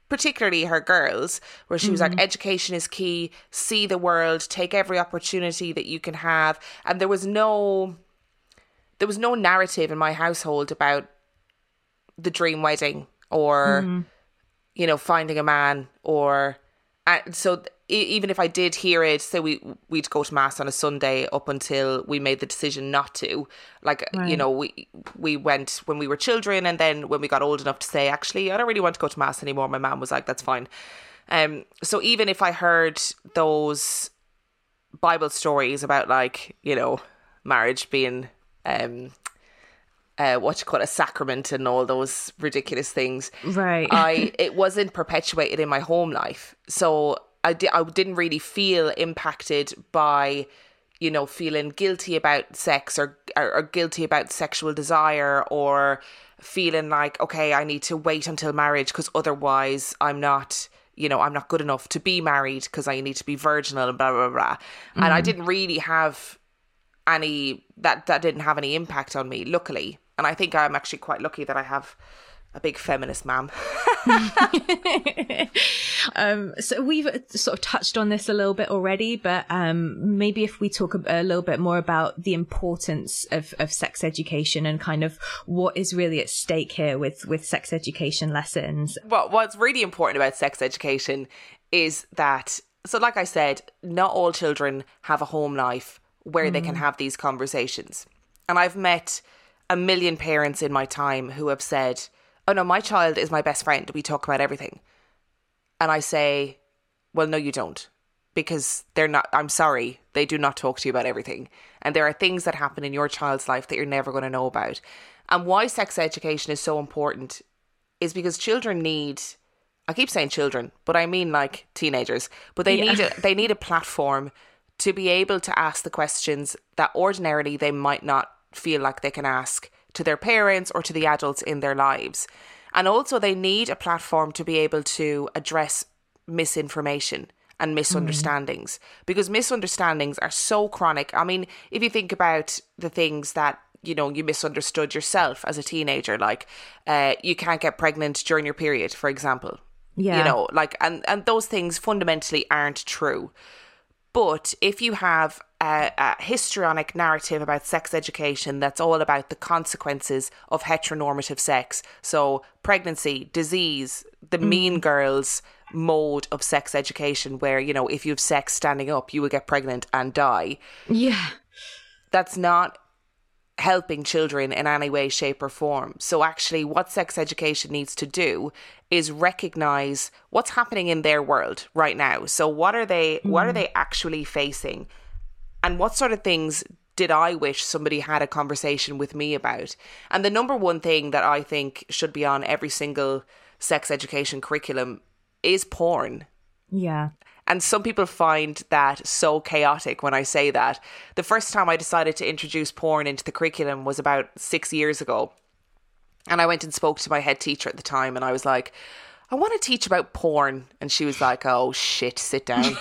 particularly her girls where she was like mm-hmm. education is key. See the world. Take every opportunity that you can have. And there was no there was no narrative in my household about the dream wedding or mm-hmm. you know finding a man or and so even if I did hear it, say we we'd go to mass on a Sunday up until we made the decision not to. Like you know, we we went when we were children, and then when we got old enough to say, actually, I don't really want to go to mass anymore. My mom was like, that's fine. Um, so even if I heard those Bible stories about like you know marriage being um uh what you call it, a sacrament and all those ridiculous things Right. I it wasn't perpetuated in my home life, so I di- I didn't really feel impacted by you know feeling guilty about sex or, or or guilty about sexual desire or feeling like okay I need to wait until marriage because otherwise I'm not you know I'm not good enough to be married because I need to be virginal and blah blah blah. And I mm. didn't really have any that that didn't have any impact on me luckily. And I think I'm actually quite lucky that I have a big feminist mom <laughs> Um, so we've sort of touched on this a little bit already, but um, maybe if we talk a, a little bit more about the importance of, of sex education and kind of what is really at stake here with, with sex education lessons. what what's really important about sex education is that so like I said, not all children have a home life where they can have these conversations. And I've met a million parents in my time who have said, "Oh no, my child is my best friend. We talk about everything." And I say, "Well, no you don't." Because they're not I'm sorry, they do not talk to you about everything. And there are things that happen in your child's life that you're never going to know about. And why sex education is so important is because children need I keep saying children, but I mean like teenagers, but they Yeah. need a, they need a platform to be able to ask the questions that ordinarily they might not feel like they can ask to their parents or to the adults in their lives. And also they need a platform to be able to address misinformation and misunderstandings because misunderstandings are so chronic. I mean, if you think about the things that you know you misunderstood yourself as a teenager like uh, you can't get pregnant during your period for example Yeah. you know like and and those things fundamentally aren't true but if you have a, a histrionic narrative about sex education that's all about the consequences of heteronormative sex, so pregnancy, disease, the mm-hmm. mean girls mode of sex education, where, you know, if you have sex standing up, you will get pregnant and die, Yeah. that's not helping children in any way, shape, or form. So, actually, what sex education needs to do is recognize what's happening in their world right now. So, what are they? What are mm-hmm. they actually facing? And what sort of things did I wish somebody had a conversation with me about? And the number one thing that I think should be on every single sex education curriculum is porn. Yeah. And some people find that so chaotic when I say that. The first time I decided to introduce porn into the curriculum was about six years ago. And I went and spoke to my head teacher at the time and I was like, I want to teach about porn. And she was like, oh shit, sit down. <laughs>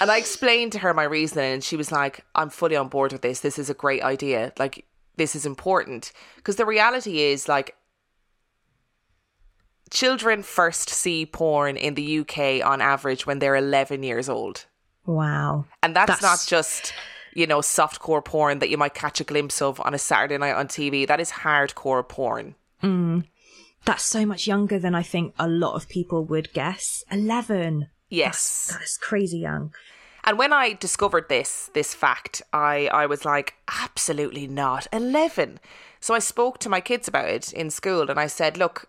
and I explained to her my reasoning and she was like, I'm fully on board with this. This is a great idea. Like, this is important. Because the reality is, like, children first see porn in the UK on average when they're 11 years old. Wow. And that's, That's- not just, you know, softcore porn that you might catch a glimpse of on a Saturday night on TV. That is hardcore porn. Mm. That's so much younger than I think a lot of people would guess. 11. Yes. That's crazy young. And when I discovered this this fact, I I was like, absolutely not. 11. So I spoke to my kids about it in school and I said, look,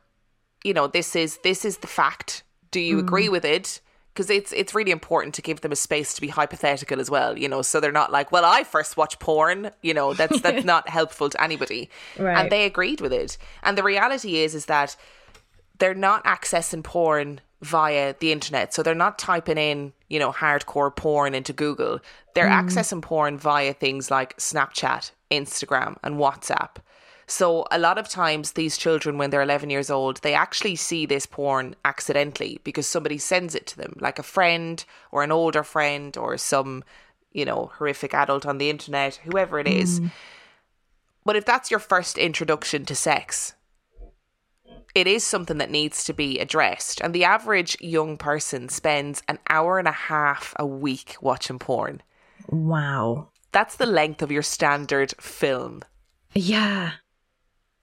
you know, this is this is the fact. Do you mm. agree with it? Because it's it's really important to give them a space to be hypothetical as well, you know, so they're not like, well, I first watched porn, you know, that's that's <laughs> not helpful to anybody. Right. And they agreed with it. And the reality is is that they're not accessing porn via the internet. So they're not typing in, you know, hardcore porn into Google. They're hmm. accessing porn via things like Snapchat, Instagram, and WhatsApp. So a lot of times these children when they're 11 years old, they actually see this porn accidentally because somebody sends it to them, like a friend or an older friend or some you know, horrific adult on the internet, whoever it is. Mm. But if that's your first introduction to sex, it is something that needs to be addressed. And the average young person spends an hour and a half a week watching porn. Wow. That's the length of your standard film. Yeah.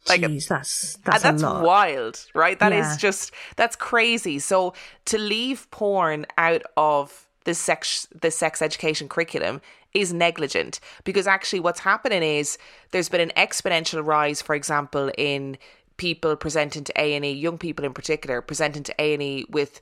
Like Jeez, that's uh, that's, that's wild, right? That yeah. is just that's crazy. So to leave porn out of the sex the sex education curriculum is negligent because actually what's happening is there's been an exponential rise, for example, in people presenting to A and E, young people in particular, presenting to A and E with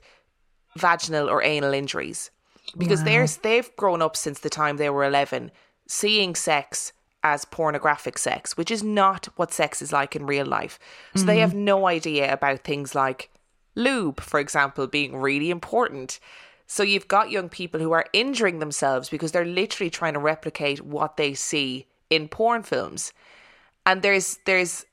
vaginal or anal injuries because wow. they're they've grown up since the time they were eleven, seeing sex as pornographic sex, which is not what sex is like in real life. So mm-hmm. they have no idea about things like lube, for example, being really important. So you've got young people who are injuring themselves because they're literally trying to replicate what they see in porn films. And there's there's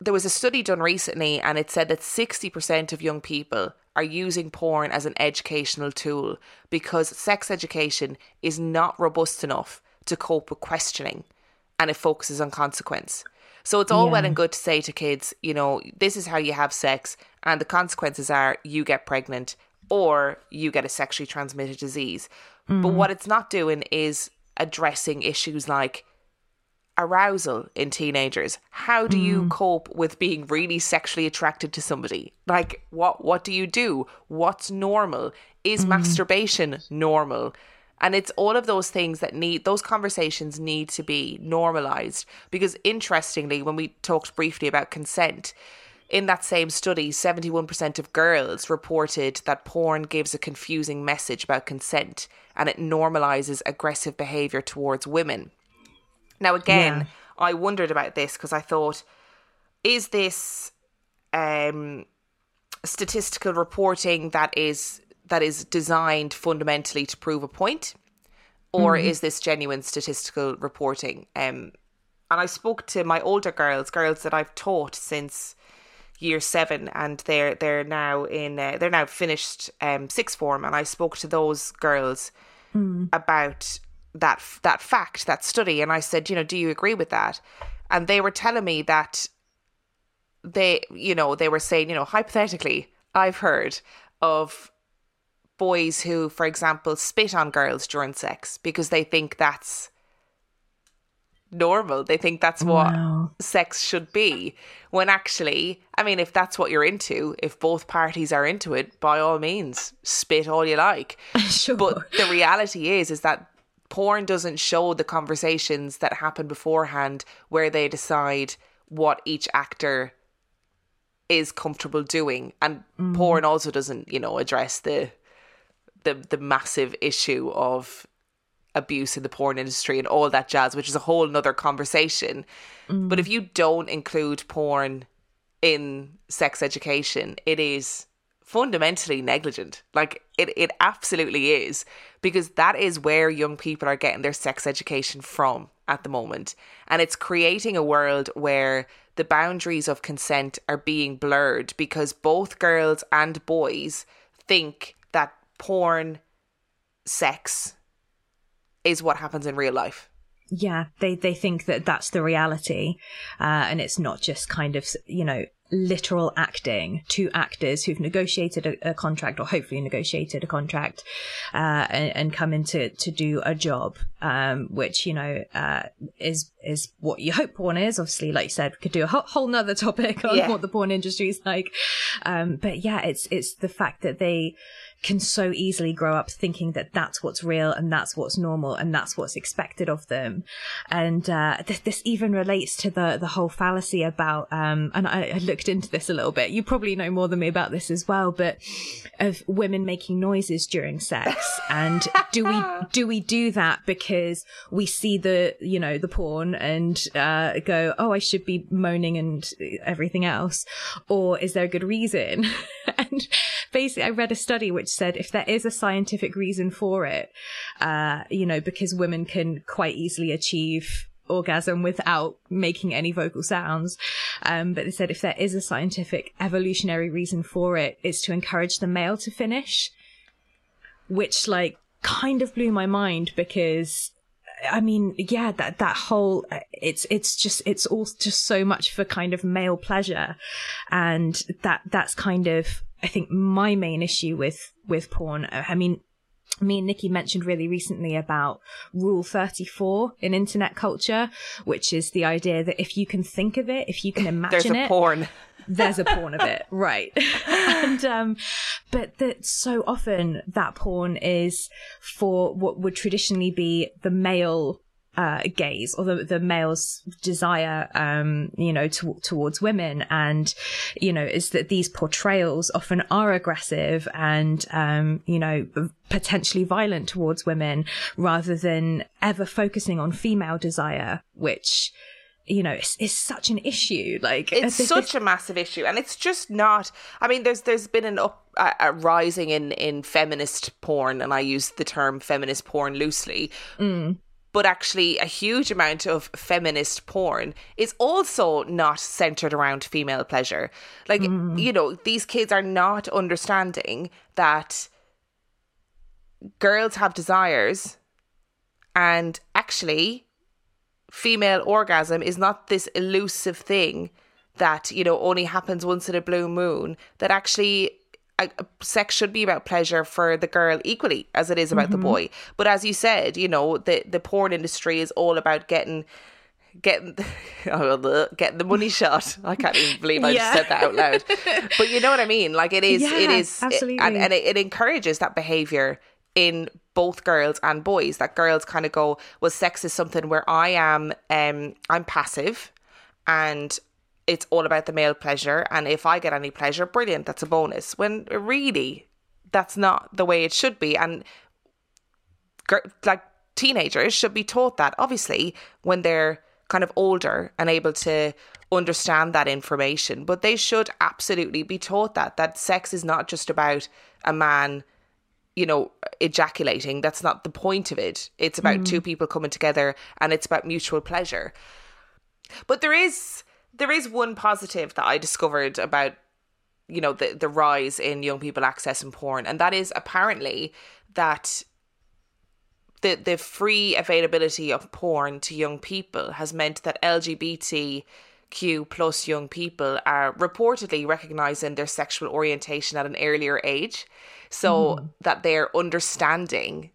there was a study done recently and it said that 60% of young people are using porn as an educational tool because sex education is not robust enough to cope with questioning and it focuses on consequence. So it's all yeah. well and good to say to kids, you know, this is how you have sex, and the consequences are you get pregnant or you get a sexually transmitted disease. Mm. But what it's not doing is addressing issues like arousal in teenagers. How do you mm. cope with being really sexually attracted to somebody? Like what what do you do? What's normal? Is mm. masturbation normal? And it's all of those things that need, those conversations need to be normalized. Because interestingly, when we talked briefly about consent, in that same study, 71% of girls reported that porn gives a confusing message about consent and it normalizes aggressive behavior towards women. Now, again, yeah. I wondered about this because I thought, is this um, statistical reporting that is that is designed fundamentally to prove a point, or mm-hmm. is this genuine statistical reporting? Um, and I spoke to my older girls, girls that I've taught since year seven, and they're they're now in uh, they're now finished um, sixth form, and I spoke to those girls mm. about that that fact, that study, and I said, you know, do you agree with that? And they were telling me that they, you know, they were saying, you know, hypothetically, I've heard of boys who, for example, spit on girls during sex because they think that's normal. They think that's what wow. sex should be. When actually, I mean, if that's what you're into, if both parties are into it, by all means, spit all you like. <laughs> sure. But the reality is, is that porn doesn't show the conversations that happen beforehand where they decide what each actor is comfortable doing and mm. porn also doesn't you know address the the the massive issue of abuse in the porn industry and all that jazz, which is a whole nother conversation. Mm. But if you don't include porn in sex education, it is fundamentally negligent. Like it, it absolutely is, because that is where young people are getting their sex education from at the moment. And it's creating a world where the boundaries of consent are being blurred because both girls and boys think that porn sex is what happens in real life. Yeah they they think that that's the reality uh, and it's not just kind of you know literal acting. Two actors who've negotiated a, a contract or hopefully negotiated a contract uh, and, and, come in to, to do a job um, which you know uh, is is what you hope porn is. Obviously like you said could do a whole, whole nother topic <laughs> on yeah. what the porn industry is like. Um, but yeah it's it's the fact that they can so easily grow up thinking that that's what's real and that's what's normal and that's what's expected of them. And uh, th- this even relates to the the whole fallacy about. Um, and I, I, looked into this a little bit. You probably know more than me about this as well, but of women making noises during sex. And do we <laughs> do we do that because we see the you know the porn and uh, go, oh, I should be moaning and everything else, or is there a good reason? <laughs> and basically, I read a study which said if there is a scientific reason for it, uh, you know, because women can quite easily achieve orgasm without making any vocal sounds. Um, but they said if there is a scientific evolutionary reason for it, it's to encourage the male to finish, which like kind of blew my mind because I mean, yeah, that that whole it's it's just it's all just so much for kind of male pleasure, and that that's kind of I think my main issue with with porn. I mean, me and Nikki mentioned really recently about rule 34 in internet culture, which is the idea that if you can think of it, if you can <laughs> imagine it. There's a it, porn. there's a porn of it, <laughs> right? <laughs> and um, but that so often that porn is for what would traditionally be the male uh, gaze or the, the male's desire, um, you know, to, towards women. And, you know, is that these portrayals often are aggressive and, um, you know, potentially violent towards women rather than ever focusing on female desire, which, you know, it's, it's such an issue. Like it's this, such a massive issue, and it's just not. I mean, there's there's been an up a, a rising in in feminist porn, and I use the term feminist porn loosely. Mm but actually a huge amount of feminist porn is also not centered around female pleasure. Like, mm. you know, these kids are not understanding that girls have desires and actually female orgasm is not this elusive thing that, you know, only happens once in a blue moon, that actually sex should be about pleasure for the girl equally as it is about mm-hmm. the boy. But as you said, you know, the the porn industry is all about getting getting <laughs> oh, getting the money shot. <laughs> I can't even believe I yeah. just said that out loud. but you know what I mean? Like it <laughs> is yeah, it is absolutely. It, and, and it, it encourages that behavior in both girls and boys that girls kind of go well sex is something where i am um i'm passive and it's all about the male pleasure. And if I get any pleasure, brilliant, that's a bonus. When really, that's not the way it should be. And like teenagers should be taught that, obviously, when they're kind of older and able to understand that information. But they should absolutely be taught that, that sex is not just about a man you know, ejaculating. That's not the point of it. It's about mm. two people coming together and it's about mutual pleasure. But there is there is one positive that I discovered about you know the the rise in young people accessing porn and that is apparently that the the free availability of porn to young people has meant that LGBTQ plus young people are reportedly recognizing their sexual orientation at an earlier age so mm. that they're understanding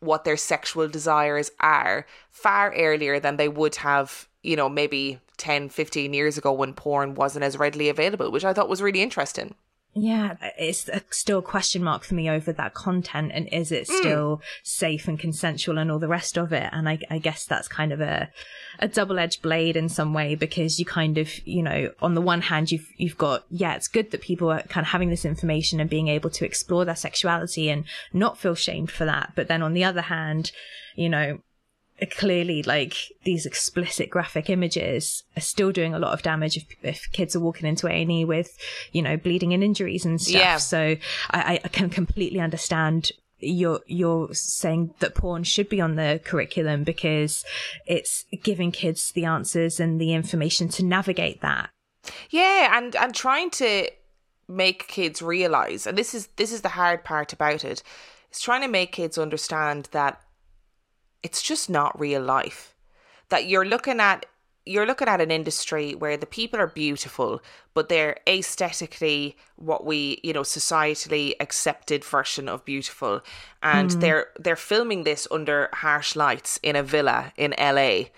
what their sexual desires are far earlier than they would have you know maybe 10, 15 years ago when porn wasn't as readily available, which I thought was really interesting. Yeah, it's a, still a question mark for me over that content and is it hmm. still mm. safe and consensual and all the rest of it? And I, I guess that's kind of a, a double edged blade in some way because you kind of, you know, on the one hand, you've, you've got, yeah, it's good that people are kind of having this information and being able to explore their sexuality and not feel shamed for that. But then on the other hand, you know, clearly like these explicit graphic images are still doing a lot of damage if, if kids are walking into A&E with, you know, bleeding and injuries and stuff. Yeah. So I, I can completely understand you're you're saying that porn should be on the curriculum because it's giving kids the answers and the information to navigate that. Yeah, and and trying to make kids realize, and this is this is the hard part about it, is trying to make kids understand that it's just not real life. That you're looking at you're looking at an industry where the people are beautiful, but they're aesthetically what we, you know, societally accepted version of beautiful. And mm. they're they're filming this under harsh lights in a villa in LA. <laughs>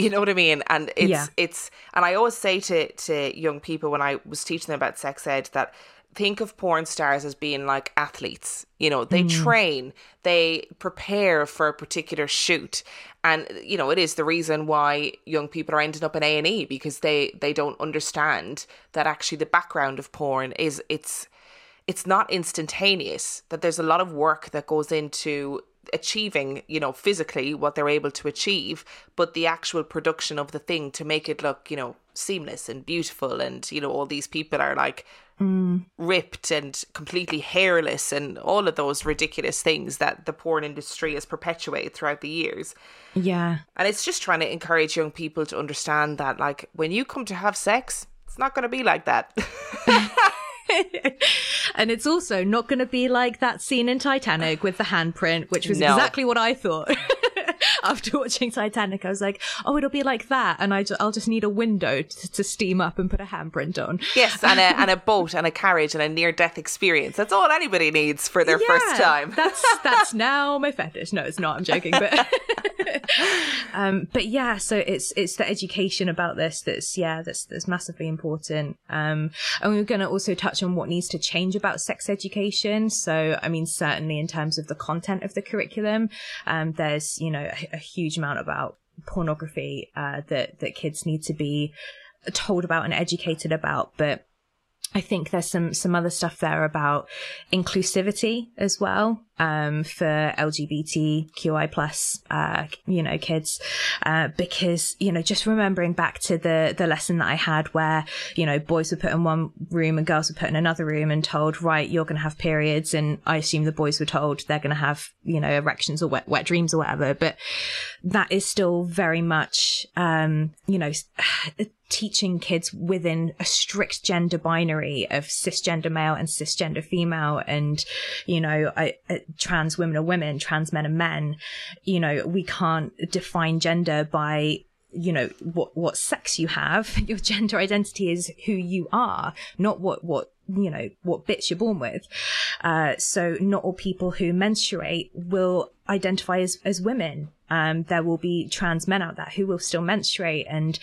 You know what I mean? And it's yeah. it's and I always say to to young people when I was teaching them about sex ed that think of porn stars as being like athletes. You know, they mm. train, they prepare for a particular shoot, and you know it is the reason why young people are ending up in A and E because they they don't understand that actually the background of porn is it's it's not instantaneous. That there's a lot of work that goes into achieving, you know, physically what they're able to achieve, but the actual production of the thing to make it look, you know, seamless and beautiful and, you know, all these people are like mm. ripped and completely hairless and all of those ridiculous things that the porn industry has perpetuated throughout the years. Yeah. And it's just trying to encourage young people to understand that like when you come to have sex, it's not going to be like that. <laughs> <laughs> <laughs> and it's also not going to be like that scene in Titanic with the handprint, which was No. exactly what I thought. <laughs> After watching Titanic, I was like, "Oh, it'll be like that," and I ju- I'll just need a window to, to steam up and put a handprint on. Yes, <laughs> and a and a boat and a carriage and a near death experience. That's all anybody needs for their first time. that's that's now my fetish. No, it's not. I'm joking, but um, but yeah. So it's it's the education about this that's yeah that's that's massively important. Um, and we're going to also touch on what needs to change about sex education. So I mean, certainly in terms of the content of the curriculum, um, there's you know a, a huge amount about pornography uh, that that kids need to be told about and educated about, but I think there's some some other stuff there about inclusivity as well um, for LGBTQI plus uh, you know kids. Uh, because you know just remembering back to the the lesson that I had where you know boys were put in one room and girls were put in another room and told right you're going to have periods and I assume the boys were told they're going to have you know erections or wet wet dreams or whatever. But that is still very much um, you know <sighs> teaching kids within a strict gender binary of cisgender male and cisgender female. And you know I, uh, trans women are women trans men are men you know we can't define gender by you know what what sex you have. <laughs> Your gender identity is who you are not what what you know what bits you're born with. Uh so not all people who menstruate will identify as as women um, there will be trans men out there who will still menstruate. And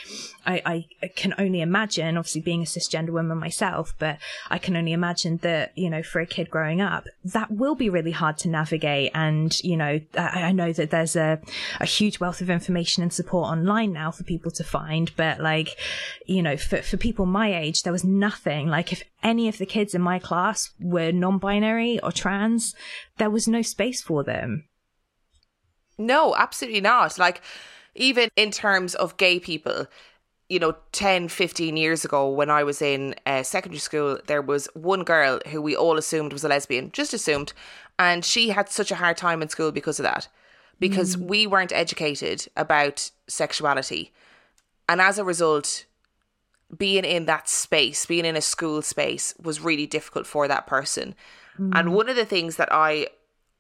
I, I can only imagine, obviously being a cisgender woman myself, but I can only imagine that, you know, for a kid growing up, that will be really hard to navigate. And, you know, I, I know that there's a, a huge wealth of information and support online now for people to find. But like, you know, for, for people my age, there was nothing like if any of the kids in my class were non-binary or trans, there was no space for them. No, absolutely not. Like, even in terms of gay people, you know, 10, 15 years ago when I was in uh, secondary school, there was one girl who we all assumed was a lesbian, just assumed. And she had such a hard time in school because of that, because we weren't educated about sexuality. And as a result, being in that space, being in a school space, was really difficult for that person. And one of the things that I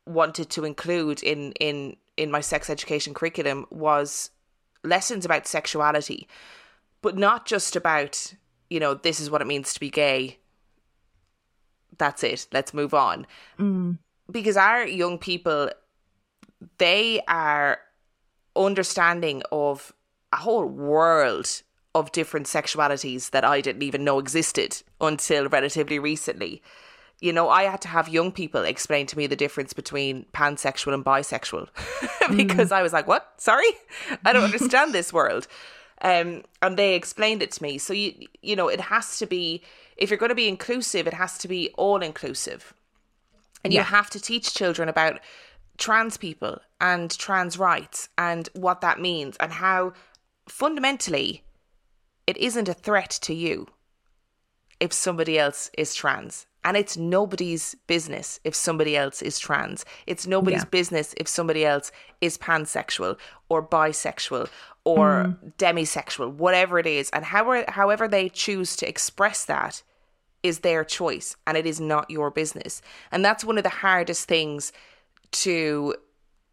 wanted to include in in in my sex education curriculum was lessons about sexuality, but not just about you know this is what it means to be gay. That's it. Let's move on. Mm. Because our young people, they are understanding of a whole world of different sexualities that I didn't even know existed until relatively recently. You know, I had to have young people explain to me the difference between pansexual and bisexual <laughs> because I was like, "What? Sorry, I don't understand this world." Um, and they explained it to me. So you you know, it has to be if you're going to be inclusive, it has to be all inclusive, and you have to teach children about trans people and trans rights and what that means and how fundamentally it isn't a threat to you if somebody else is trans. And it's nobody's business if somebody else is trans. It's nobody's Yeah. business if somebody else is pansexual or bisexual or hmm. demisexual, whatever it is. And however, however they choose to express that is their choice and it is not your business. And that's one of the hardest things to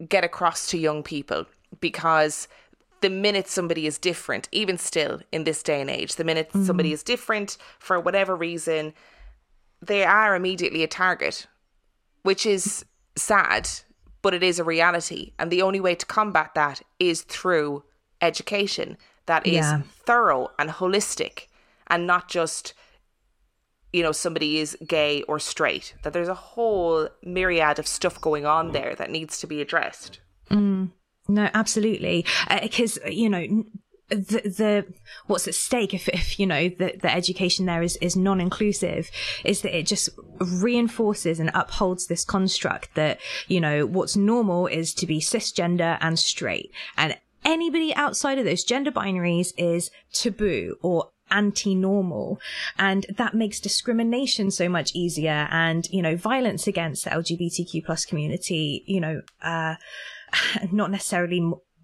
get across to young people because the minute somebody is different, even still in this day and age, the minute somebody hmm. is different for whatever reason, they are immediately a target, which is sad, but it is a reality. And the only way to combat that is through education that is Yeah. thorough and holistic and not just you know somebody is gay or straight that there's a whole myriad of stuff going on there that needs to be addressed mm. No, absolutely. Uh, because, you know, the, the, what's at stake if, if, you know, the, the education there is, is non-inclusive is that it just reinforces and upholds this construct that, you know, what's normal is to be cisgender and straight. And anybody outside of those gender binaries is taboo or anti-normal and that makes discrimination so much easier and you know violence against the lgbtq plus community you know uh <laughs> not necessarily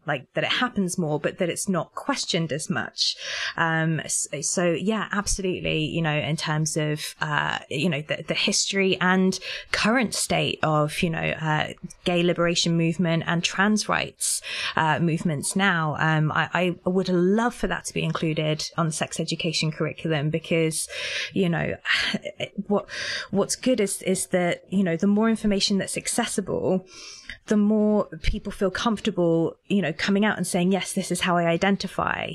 like that it happens more, but that it's not questioned as much. Um, so, yeah, absolutely. You know, in terms of, uh, you know, the, the history and current state of, you know, uh, gay liberation movement and trans rights, uh, movements now. Um, I, I would love for that to be included on the sex education curriculum because, you know, <sighs> what, what's good is, is that, you know, the more information that's accessible, the more people feel comfortable, you know, coming out and saying, yes, this is how I identify.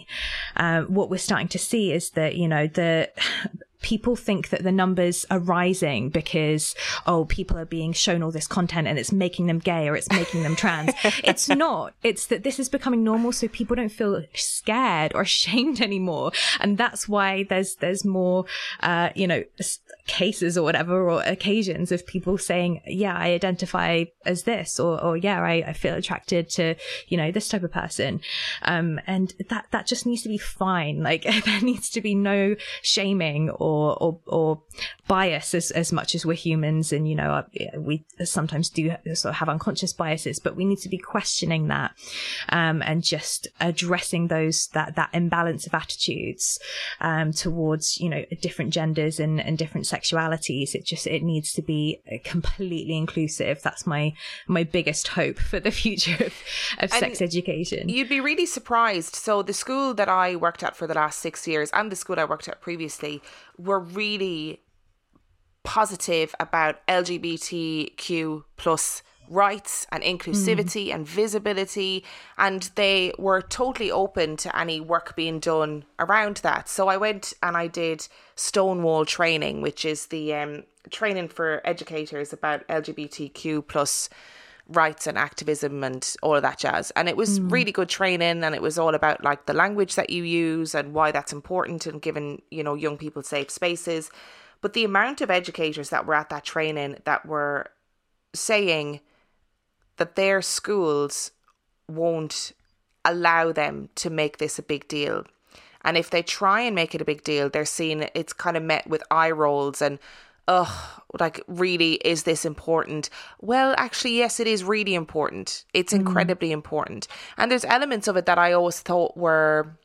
Uh, what we're starting to see is that, you know, the, <sighs> people think that the numbers are rising because, oh, people are being shown all this content and it's making them gay or it's making them trans. <laughs> it's not. It's that this is becoming normal so people don't feel scared or <laughs> ashamed anymore. And that's why there's, there's more, uh, you know, cases or whatever or occasions of people saying, yeah, I identify as this or, or yeah, I, I feel attracted to, you know, this type of person. Um, and that, that just needs to be fine. <laughs> Like there needs to be no shaming or or or, bias as, as much as we're humans and you know uh, we sometimes do sort of have unconscious biases but we need to be questioning that um, and just addressing those that that imbalance of attitudes um, towards you know different genders and, and different sexualities it just it needs to be uh, completely inclusive. That's my my biggest hope for the <laughs> future of, of sex education. you'd be really surprised. So the school that i worked at for the last six years and the school i worked at previously were really positive about LGBTQ plus rights and inclusivity mm. and visibility and they were totally open to any work being done around that so i went and i did stonewall training which is the um, training for educators about lgbtq plus rights and activism and all of that jazz and it was mm. really good training and it was all about like the language that you use and why that's important and giving you know young people safe spaces but the amount of educators that were at that training that were saying that their schools won't allow them to make this a big deal. And if they try and make it a big deal, they're seen it's kind of met with eye rolls and, oh, like, really, is this important? Well, actually, yes, it is really important. It's mm. incredibly mm. important. And there's elements of it that I always thought were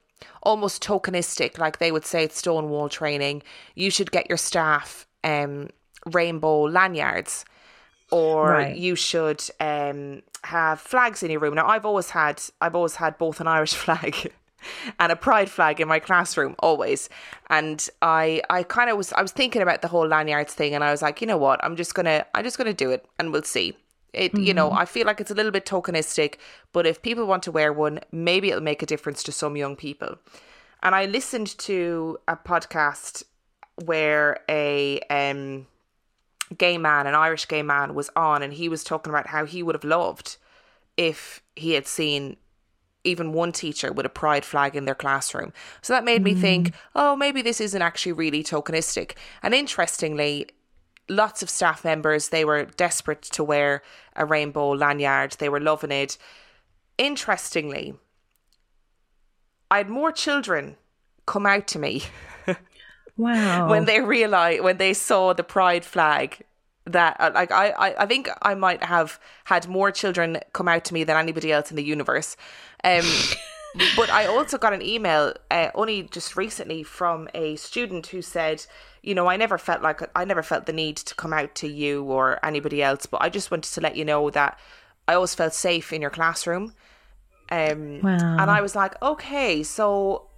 almost tokenistic. Like they would say at Stonewall training, you should get your staff um, rainbow lanyards, or right. you should um, have flags in your room. Now, I've always had, I've always had both an Irish <laughs> flag. and a pride flag in my classroom always and i i kind of was i was thinking about the whole lanyards thing and i was like you know what i'm just gonna i'm just gonna do it and we'll see it, mm-hmm. you know, mm-hmm. I feel like it's a little bit tokenistic, but if people want to wear one, maybe it'll make a difference to some young people. And I listened to a podcast where a um, gay man, an Irish gay man, was on, and he was talking about how he would have loved if he had seen even one teacher with a pride flag in their classroom. So that made mm. me think, oh, maybe this isn't actually really tokenistic. And interestingly, lots of staff members, they were desperate to wear a rainbow lanyard. They were loving it. Interestingly, I had more children come out to me. <laughs> Wow. when they realized, when they saw the pride flag that uh, like I, I I think I might have had more children come out to me than anybody else in the universe. Um <laughs> but I also got an email uh, only just recently from a student who said, you know, I never felt like I never felt the need to come out to you or anybody else, but I just wanted to let you know that I always felt safe in your classroom. Um, wow. And I was like, okay, so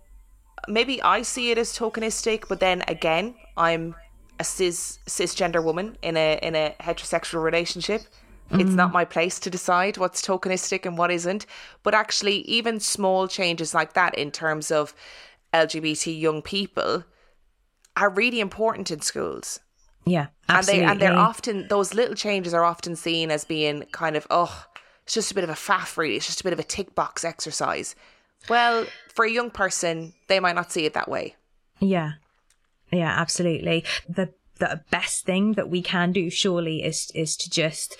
maybe I see it as tokenistic, but then again, I'm a cis cisgender woman in a in a heterosexual relationship. Mm-hmm. It's not mm. my place to decide what's tokenistic and what isn't. But actually, even small changes like that in terms of LGBT young people are really important in schools. Yeah, absolutely. And they and they're often those little changes are often seen as being kind of oh, it's just a bit of a faff, really. It's just a bit of a tick box exercise. Well, for a young person, they might not see it that way. Yeah, yeah, absolutely. The the best thing that we can do surely is is to just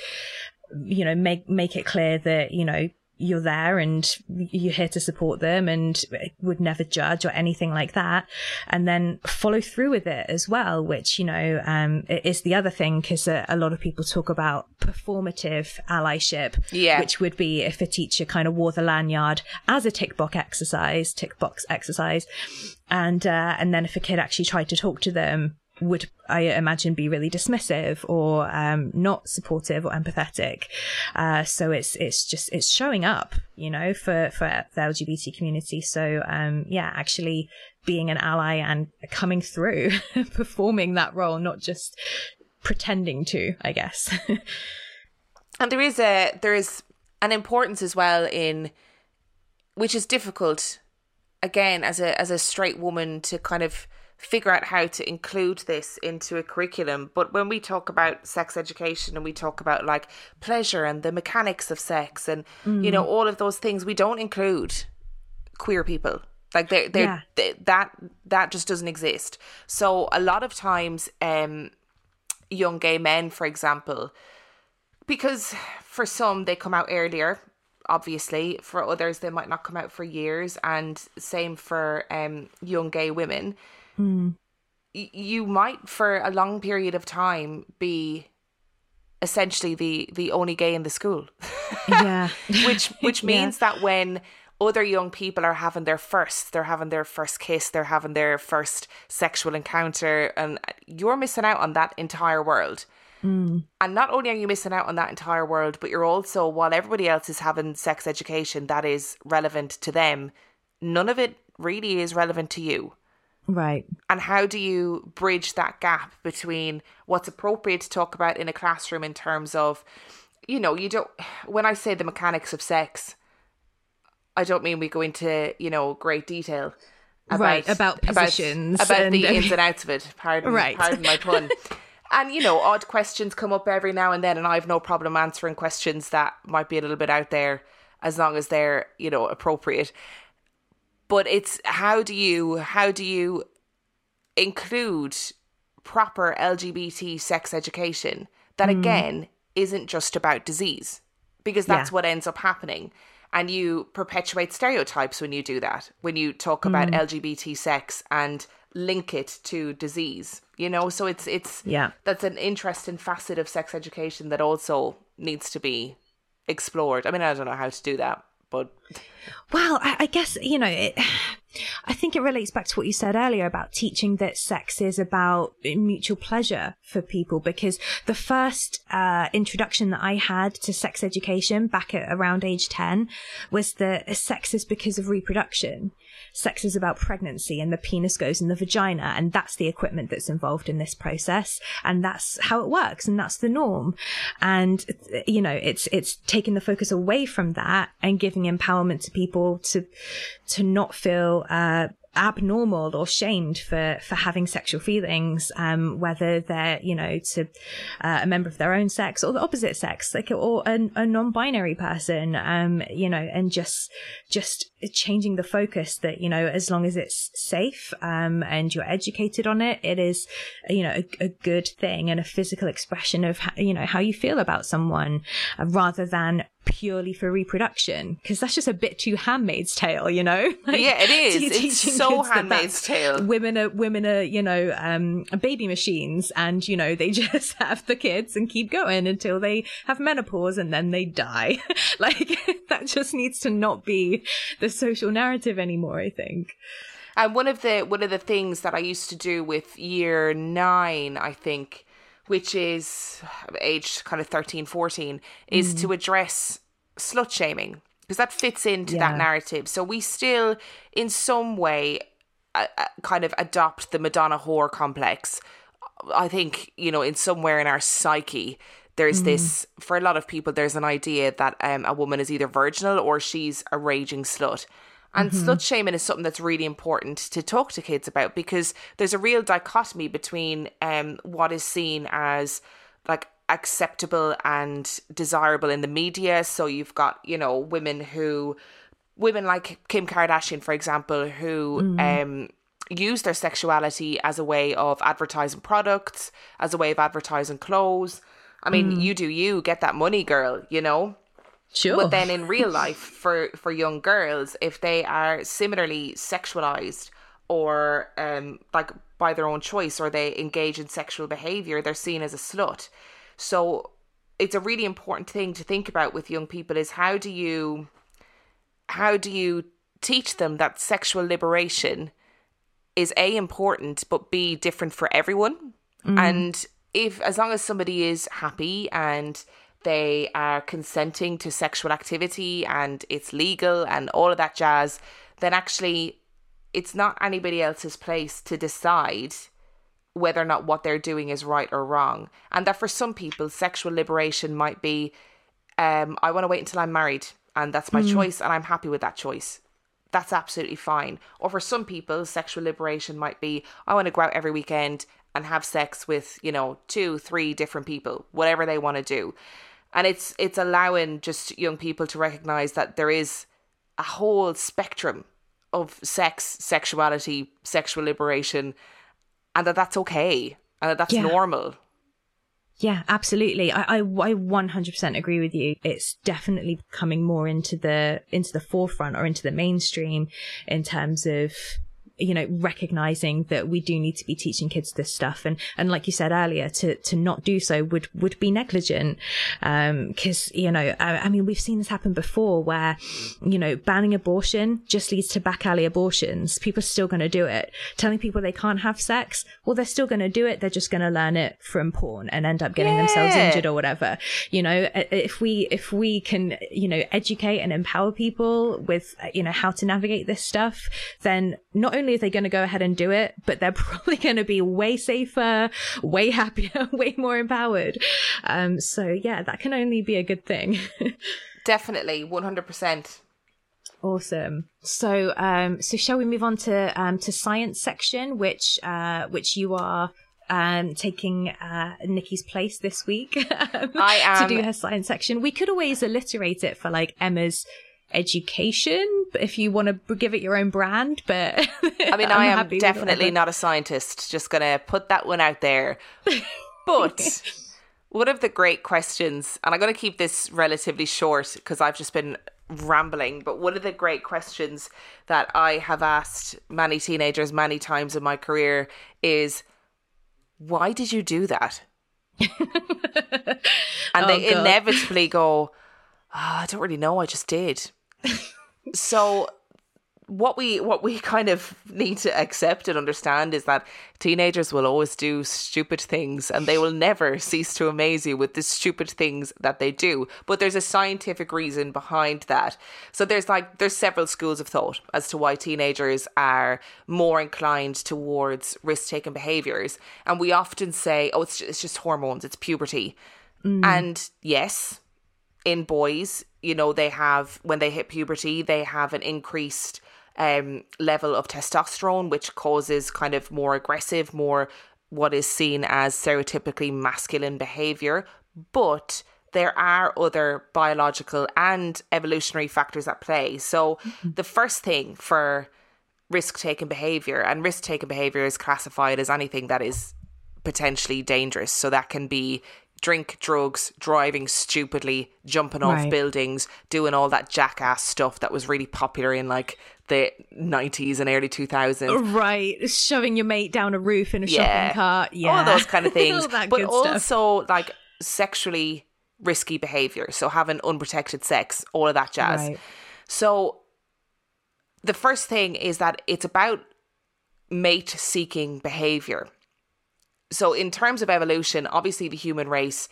you know make make it clear that you know you're there and you're here to support them and would never judge or anything like that. And then follow through with it as well, which, you know, um, is the other thing because a, a, lot of people talk about performative allyship, yeah. which would be if a teacher kind of wore the lanyard as a tick box exercise, tick box exercise. And, uh, and then if a kid actually tried to talk to them, would I imagine be really dismissive or um, not supportive or empathetic. Uh, so it's it's just it's showing up, you know, for for the LGBT community. So um, yeah, actually being an ally and coming through, <laughs> performing that role, not just pretending to, I guess. <laughs> and there is a there is an importance as well in which is difficult again as a as a straight woman to kind of figure out how to include this into a curriculum. But when we talk about sex education and we talk about like pleasure and the mechanics of sex and mm. you know all of those things, we don't include queer people. Like they they yeah. they that that just doesn't exist. So a lot of times um young gay men for example because for some they come out earlier obviously for others they might not come out for years and same for um young gay women mm. you might for a long period of time be essentially the the only gay in the school yeah <laughs> which which <laughs> means yeah. that when other young people are having their first they're having their first kiss they're having their first sexual encounter and you're missing out on that entire world mm. and not only are you missing out on that entire world but you're also while everybody else is having sex education that is relevant to them none of it really is relevant to you Right. And how do you bridge that gap between what's appropriate to talk about in a classroom in terms of, you know, you don't, when I say the mechanics of sex, I don't mean we go into, you know, great detail. About, right, about positions. About, about and, the ins and outs of it. Pardon, right. pardon my pun. <laughs> and, you know, odd questions come up every now and then, and I have no problem answering questions that might be a little bit out there as long as they're, you know, appropriate but it's how do you how do you include proper LGBT sex education that mm. again isn't just about disease because that's yeah. what ends up happening and you perpetuate stereotypes when you do that when you talk about mm. LGBT sex and link it to disease you know so it's it's yeah that's an interesting facet of sex education that also needs to be explored i mean i don't know how to do that but well, I, I guess you know it. <sighs> I think it relates back to what you said earlier about teaching that sex is about mutual pleasure for people because the first uh, introduction that I had to sex education back at around age 10 was that sex is because of reproduction sex is about pregnancy and the penis goes in the vagina and that's the equipment that's involved in this process and that's how it works and that's the norm. And you know it's it's taking the focus away from that and giving empowerment to people to to not feel uh, abnormal or shamed for for having sexual feelings um whether they're you know to uh, a member of their own sex or the opposite sex like or a, a non-binary person um you know and just just changing the focus that you know as long as it's safe um and you're educated on it it is you know a, a good thing and a physical expression of how, you know how you feel about someone uh, rather than purely for reproduction. Because that's just a bit too handmaid's tale you know? <laughs> Like, yeah it is. <laughs> it's so handmaid's tale. women are women are you know um baby machines and you know they <laughs> just have the kids and keep going until they have menopause and then they die. Like that just needs to not be the social narrative anymore i think and one of the one of the things that i used to do with year 9 i think which is age kind of 13, 14, is mm. to address slut shaming because that fits into yeah. that narrative. So we still, in some way, uh, kind of adopt the Madonna whore complex. I think, you know, in somewhere in our psyche, there's mm. this, for a lot of people, there's an idea that um, a woman is either virginal or she's a raging slut. And mm-hmm. slut shaming is something that's really important to talk to kids about because there's a real dichotomy between um, what is seen as like acceptable and desirable in the media. So you've got, you know, women who, women like Kim Kardashian, for example, who, mm. um, use their sexuality as a way of advertising products, as a way of advertising clothes. I mean, mm. you do you, get that money, girl, you know? Sure. But then in real life, for for young girls, if they are similarly sexualized or um like by their own choice, or they engage in sexual behavior, they're seen as a slut. So it's a really important thing to think about with young people is how do you how do you teach them that sexual liberation is a important but b different for everyone and if as long as somebody is happy and they are consenting to sexual activity and it's legal and all of that jazz then actually it's not anybody else's place to decide whether or not what they're doing is right or wrong. And that for some people, sexual liberation might be, um, I want to wait until I'm married and that's my choice and I'm happy with that choice. That's absolutely fine. Or for some people, sexual liberation might be, I want to go out every weekend and have sex with, you know, two, three different people, whatever they want to do. And it's it's allowing just young people to recognize that there is a whole spectrum of sex, sexuality, sexual liberation, and that that's okay and that that's Yeah. normal. Yeah, absolutely. I, I, I 100% agree with you. It's definitely coming more into the, into the forefront or into the mainstream in terms of, you know, recognizing that we do need to be teaching kids this stuff. And, and like you said earlier, to, to not do so would, would be negligent. Um, cause, you know, I, I mean, we've seen this happen before where, you know, banning abortion just leads to back alley abortions. People are still going to do it. Telling people they can't have sex, well, they're still going to do it. They're just going to learn it from porn and end up getting themselves injured or whatever. You know, if we, if we can, you know, educate and empower people with, you know, how to navigate this stuff, then not only are they going to go ahead and do it, but they're <laughs> probably going to be way safer, way happier, <laughs> way more empowered. Um, so yeah, that can only be a good thing. <laughs> Definitely, 100%. Awesome. So, um, so shall we move on to um, to science section, which uh, which you are um, taking uh, Nikki's place this week um, I am- to do her science section. We could always alliterate it for like Emma's education if you want to give it your own brand. But I mean, <laughs> I am definitely not a scientist. Just going to put that one out there. <laughs> But one of the great questions, and I'm to keep this relatively short because I've just been rambling, but one of the great questions that I have asked many teenagers many times in my career is why did you do that? <laughs> and they Oh, God. inevitably go, "Ah, I don't really know, I just did. So what we what we kind of need to accept and understand is that teenagers will always do stupid things and they will never cease to amaze you with the stupid things that they do. But there's a scientific reason behind that. So there's like there's several schools of thought as to why teenagers are more inclined towards risk-taking behaviors. And we often say oh it's just, it's just hormones it's puberty. Mm. And yes in boys, you know, they have when they hit puberty, they have an increased um, level of testosterone, which causes kind of more aggressive, more what is seen as stereotypically masculine behavior. But there are other biological and evolutionary factors at play. So the first thing for risk taking behavior, and risk taking behavior is classified as anything that is potentially dangerous. So that can be drink, drugs, driving stupidly, jumping off Right. buildings, doing all that jackass stuff that was really popular in like the 90s and early 2000s. right shoving your mate down a roof in a Yeah. shopping cart. Yeah, All those kind of <laughs> things. All that but good stuff. also like sexually risky behavior. So having unprotected sex, all of that jazz. Right. So the first thing is that it's about mate seeking behavior. So, in terms of evolution, obviously the human race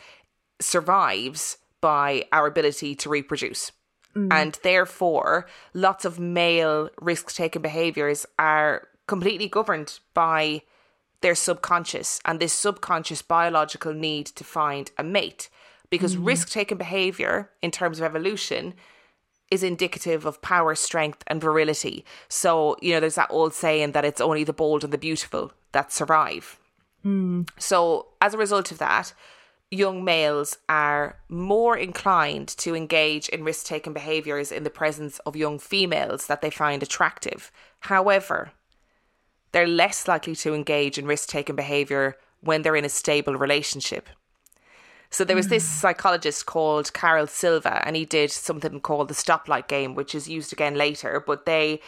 survives by our ability to reproduce. Mm. And therefore, lots of male risk taking behaviors are completely governed by their subconscious and this subconscious biological need to find a mate. Because mm. risk taking behavior, in terms of evolution, is indicative of power, strength, and virility. So, you know, there's that old saying that it's only the bold and the beautiful that survive. So, as a result of that, young males are more inclined to engage in risk taking behaviors in the presence of young females that they find attractive. However, they're less likely to engage in risk taking behavior when they're in a stable relationship. So there was this hmm. psychologist called Carol Silva, and he did something called the stoplight game, which is used again later. But they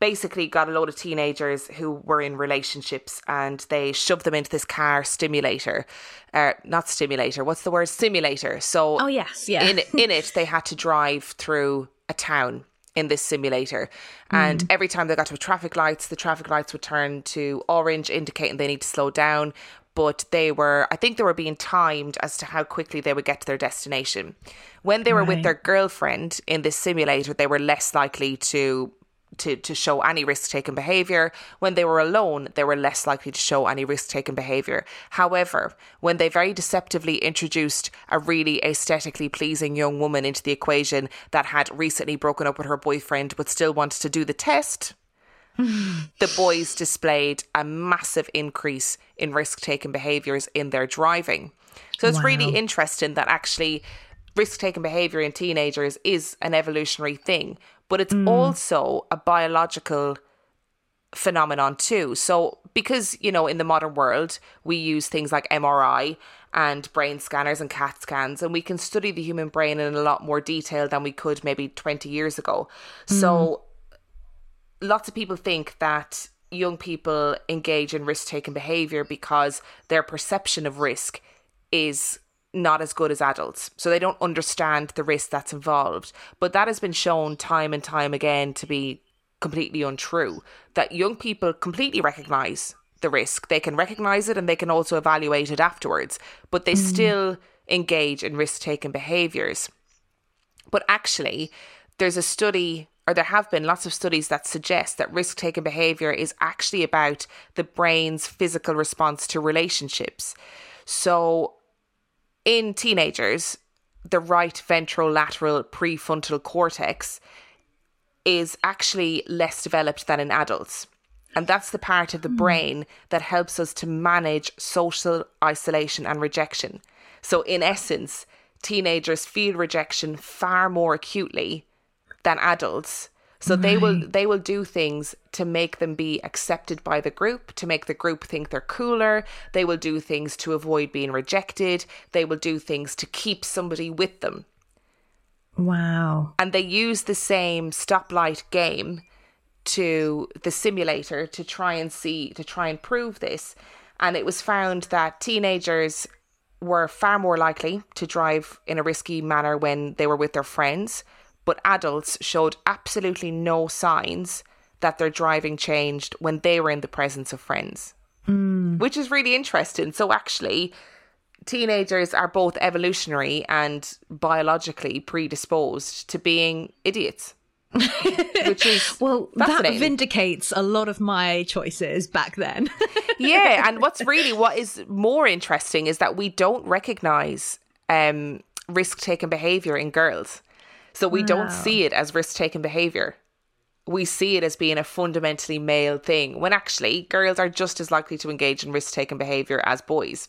basically got a load of teenagers who were in relationships and they shoved them into this car stimulator. Uh, not stimulator, what's the word? Simulator. So Oh, yes, yeah. in in it they had to drive through a town in this simulator and every time they got to a traffic lights the traffic lights would turn to orange indicating they need to slow down but they were i think they were being timed as to how quickly they would get to their destination when they were with their girlfriend in this simulator they were less likely to to, to show any risk taking behavior. When they were alone, they were less likely to show any risk taking behavior. However, when they very deceptively introduced a really aesthetically pleasing young woman into the equation that had recently broken up with her boyfriend but still wanted to do the test, <sighs> the boys displayed a massive increase in risk taking behaviors in their driving. So it's really interesting that actually risk taking behavior in teenagers is an evolutionary thing, but it's hmm. also a biological phenomenon too. So because, you know, in the modern world, we use things like MRI and brain scanners and CAT scans, and we can study the human brain in a lot more detail than we could maybe 20 years ago. Hmm. So lots of people think that young people engage in risk taking behavior because their perception of risk is not as good as adults. So they don't understand the risk that's involved. But that has been shown time and time again to be completely untrue. That young people completely recognize the risk. They can recognize it and they can also evaluate it afterwards, but they mm. still engage in risk taking behaviors. But actually, there's a study, or there have been lots of studies that suggest that risk taking behavior is actually about the brain's physical response to relationships. So, in teenagers, the right ventrolateral prefrontal cortex is actually less developed than in adults. And that's the part of the hmm. brain that helps us to manage social isolation and rejection. So, in essence, teenagers feel rejection far more acutely than adults. So they will they will do things to make them be accepted by the group, to make the group think they're cooler. They will do things to avoid being rejected. They will do things to keep somebody with them Wow. and they use the same stoplight game to the simulator to try and see to try and prove this and it was found that teenagers were far more likely to drive in a risky manner when they were with their friends but adults showed absolutely no signs that their driving changed when they were in the presence of friends which is really interesting so actually teenagers are both evolutionary and biologically predisposed to being idiots. <laughs> Which is Well, that vindicates a lot of my choices back then. <laughs> yeah, and what's really what is more interesting is that we don't recognize um, risk taking behavior in girls. So we don't see it as risk taking behavior. We see it as being a fundamentally male thing, when actually girls are just as likely to engage in risk taking behavior as boys.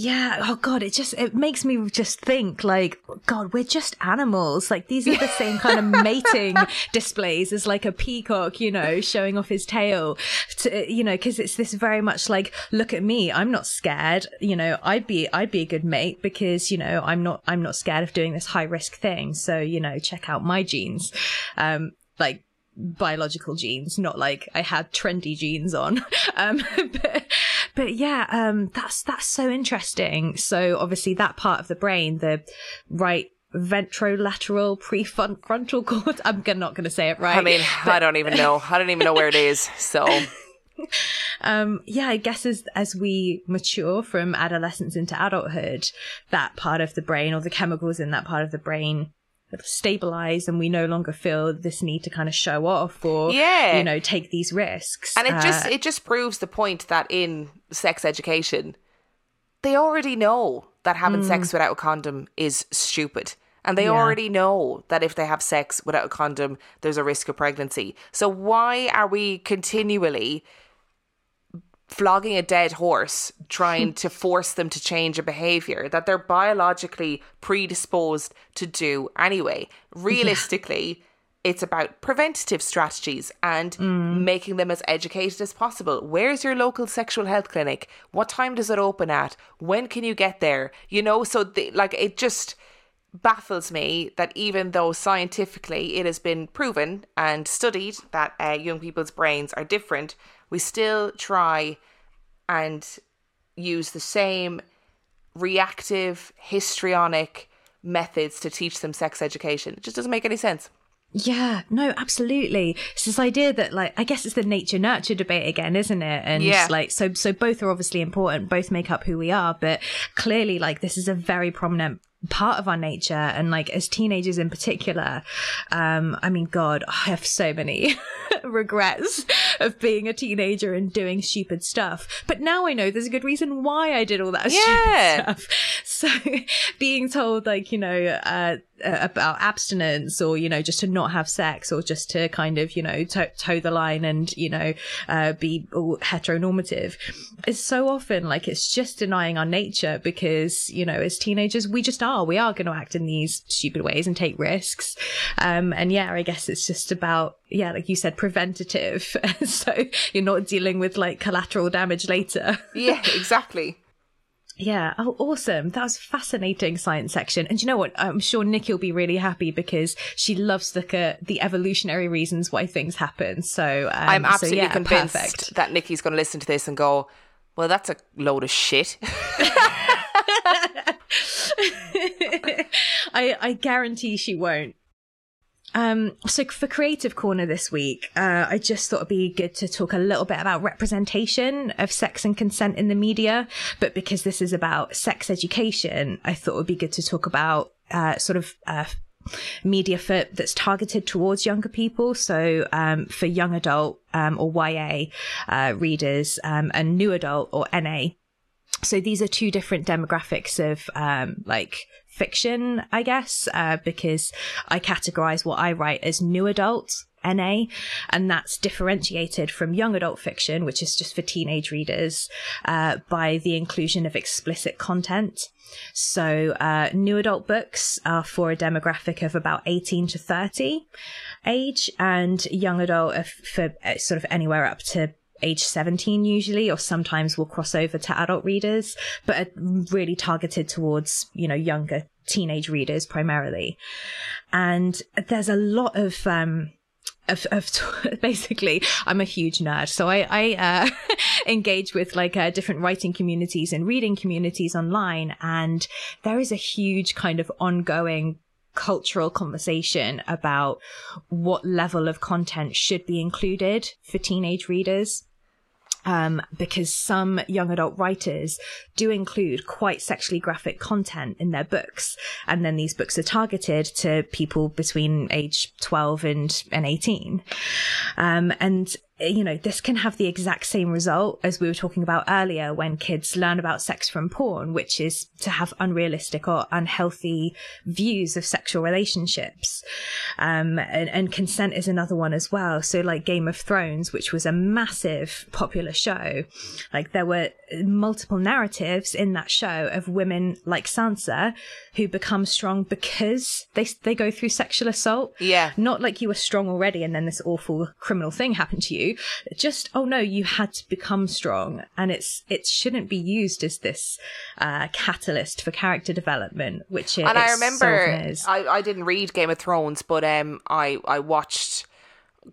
Yeah. Oh God, it just it makes me just think like, God, we're just animals. Like these are the <laughs> same kind of mating displays as like a peacock, you know, showing off his tail. To, you know, because it's this very much like, look at me, I'm not scared. You know, I'd be I'd be a good mate because you know I'm not I'm not scared of doing this high risk thing. So you know, check out my genes. Um, like biological genes, not like I had trendy genes on. <laughs> Um, <laughs> but, but yeah, um, that's, that's so interesting. So obviously that part of the brain, the right ventrolateral prefrontal <laughs> cord, I'm not going to say it right. I mean, I don't even know. I don't even know where it is. So <laughs> um, yeah, I guess as, as we mature from adolescence into adulthood, that part of the brain or the chemicals in that part of the brain stabilize and we no longer feel this need to kind of show off or Yeah. you know take these risks and it just Uh, it just proves the point that in sex education they already know that having sex without a condom is stupid and they Yeah. already know that if they have sex without a condom there's a risk of pregnancy so why are we continually flogging a dead horse trying to force them to change a behavior that they're biologically predisposed to do anyway realistically It's about preventative strategies and Mm. making them as educated as possible. Where's your local sexual health clinic? What time does it open at? When can you get there? You know, so the, like it just baffles me that even though scientifically it has been proven and studied that uh, young people's brains are different, we still try and use the same reactive, histrionic methods to teach them sex education. It just doesn't make any sense. Yeah, no, absolutely. It's this idea that, like, I guess it's the nature nurture debate again, isn't it? And Yeah. like, so, so both are obviously important, both make up who we are, but clearly, like, this is a very prominent part of our nature. And like, as teenagers in particular, um, I mean, God, I have so many <laughs> regrets of being a teenager and doing stupid stuff. But now I know there's a good reason why I did all that <laughs> Yeah. stupid stuff. So <laughs> being told like, you know, uh, about abstinence or, you know, just to not have sex or just to kind of, you know, to- toe the line and, you know, uh, be heteronormative is so often like it's just denying our nature because, you know, as teenagers, we just are. We are going to act in these stupid ways and take risks. Um, and yeah, I guess it's just about, yeah, like you said, preventative. <laughs> so you're not dealing with like collateral damage later. Yeah, exactly. Yeah. Oh, awesome. That was fascinating science section. And you know what? I'm sure Nikki will be really happy because she loves the uh, the evolutionary reasons why things happen. So um, I'm so, absolutely yeah, convinced Perfect. that Nikki's going to listen to this and go, well, that's a load of shit. <laughs> I, I guarantee she won't. Um, so for Creative Corner this week, uh, I just thought it'd be good to talk a little bit about representation of sex and consent in the media. But because this is about sex education, I thought it would be good to talk about, uh, sort of, uh, media for that's targeted towards younger people. So, um, for young adult, um, or YA, uh, readers, um, and new adult or NA so these are two different demographics of um, like fiction, I guess, uh, because I categorize what I write as new adult. NA, and that's differentiated from young adult fiction, which is just for teenage readers, uh, by the inclusion of explicit content. So, uh, new adult books are for a demographic of about 18 to 30 age, and young adult for uh, sort of anywhere up to age 17 usually or sometimes will cross over to adult readers but are really targeted towards you know younger teenage readers primarily. And there's a lot of um of, of <laughs> basically i'm a huge nerd. So i i uh, <laughs> engage with like uh, different writing communities and reading communities online and there is a huge kind of ongoing cultural conversation about what level of content should be included for teenage readers um, because some young adult writers do include quite sexually graphic content in their books. And then these books are targeted to people between age 12 and, and 18. Um, and you know, this can have the exact same result as we were talking about earlier when kids learn about sex from porn, which is to have unrealistic or unhealthy views of sexual relationships. Um, and, and consent is another one as well. So like Game of Thrones, which was a massive popular show, like there were multiple narratives in that show of women like Sansa who become strong because they, they go through sexual assault. Yeah. Not like you were strong already and then this awful criminal thing happened to you. Just, oh no, you had to become strong. And it's, it shouldn't be used as this, uh, catalyst for character development, which it, and I so remember. I, I didn't read Game of Thrones, but um I I watched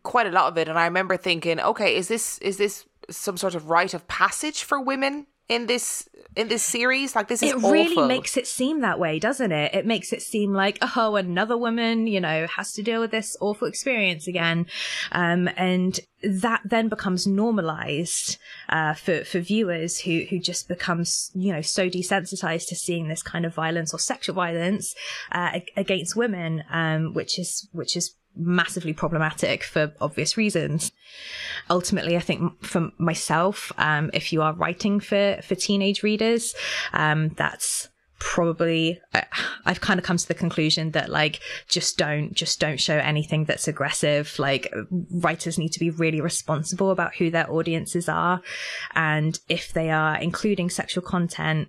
quite a lot of it, and I remember thinking, okay, is this is this some sort of rite of passage for women in this in this series? Like this is it really awful. makes it seem that way, doesn't it? It makes it seem like, oh, another woman, you know, has to deal with this awful experience again. Um, and that then becomes normalized, uh, for, for viewers who, who just becomes, you know, so desensitized to seeing this kind of violence or sexual violence, uh, against women, um, which is, which is massively problematic for obvious reasons. Ultimately, I think for myself, um, if you are writing for, for teenage readers, um, that's probably I've kind of come to the conclusion that like just don't just don't show anything that's aggressive like writers need to be really responsible about who their audiences are and if they are including sexual content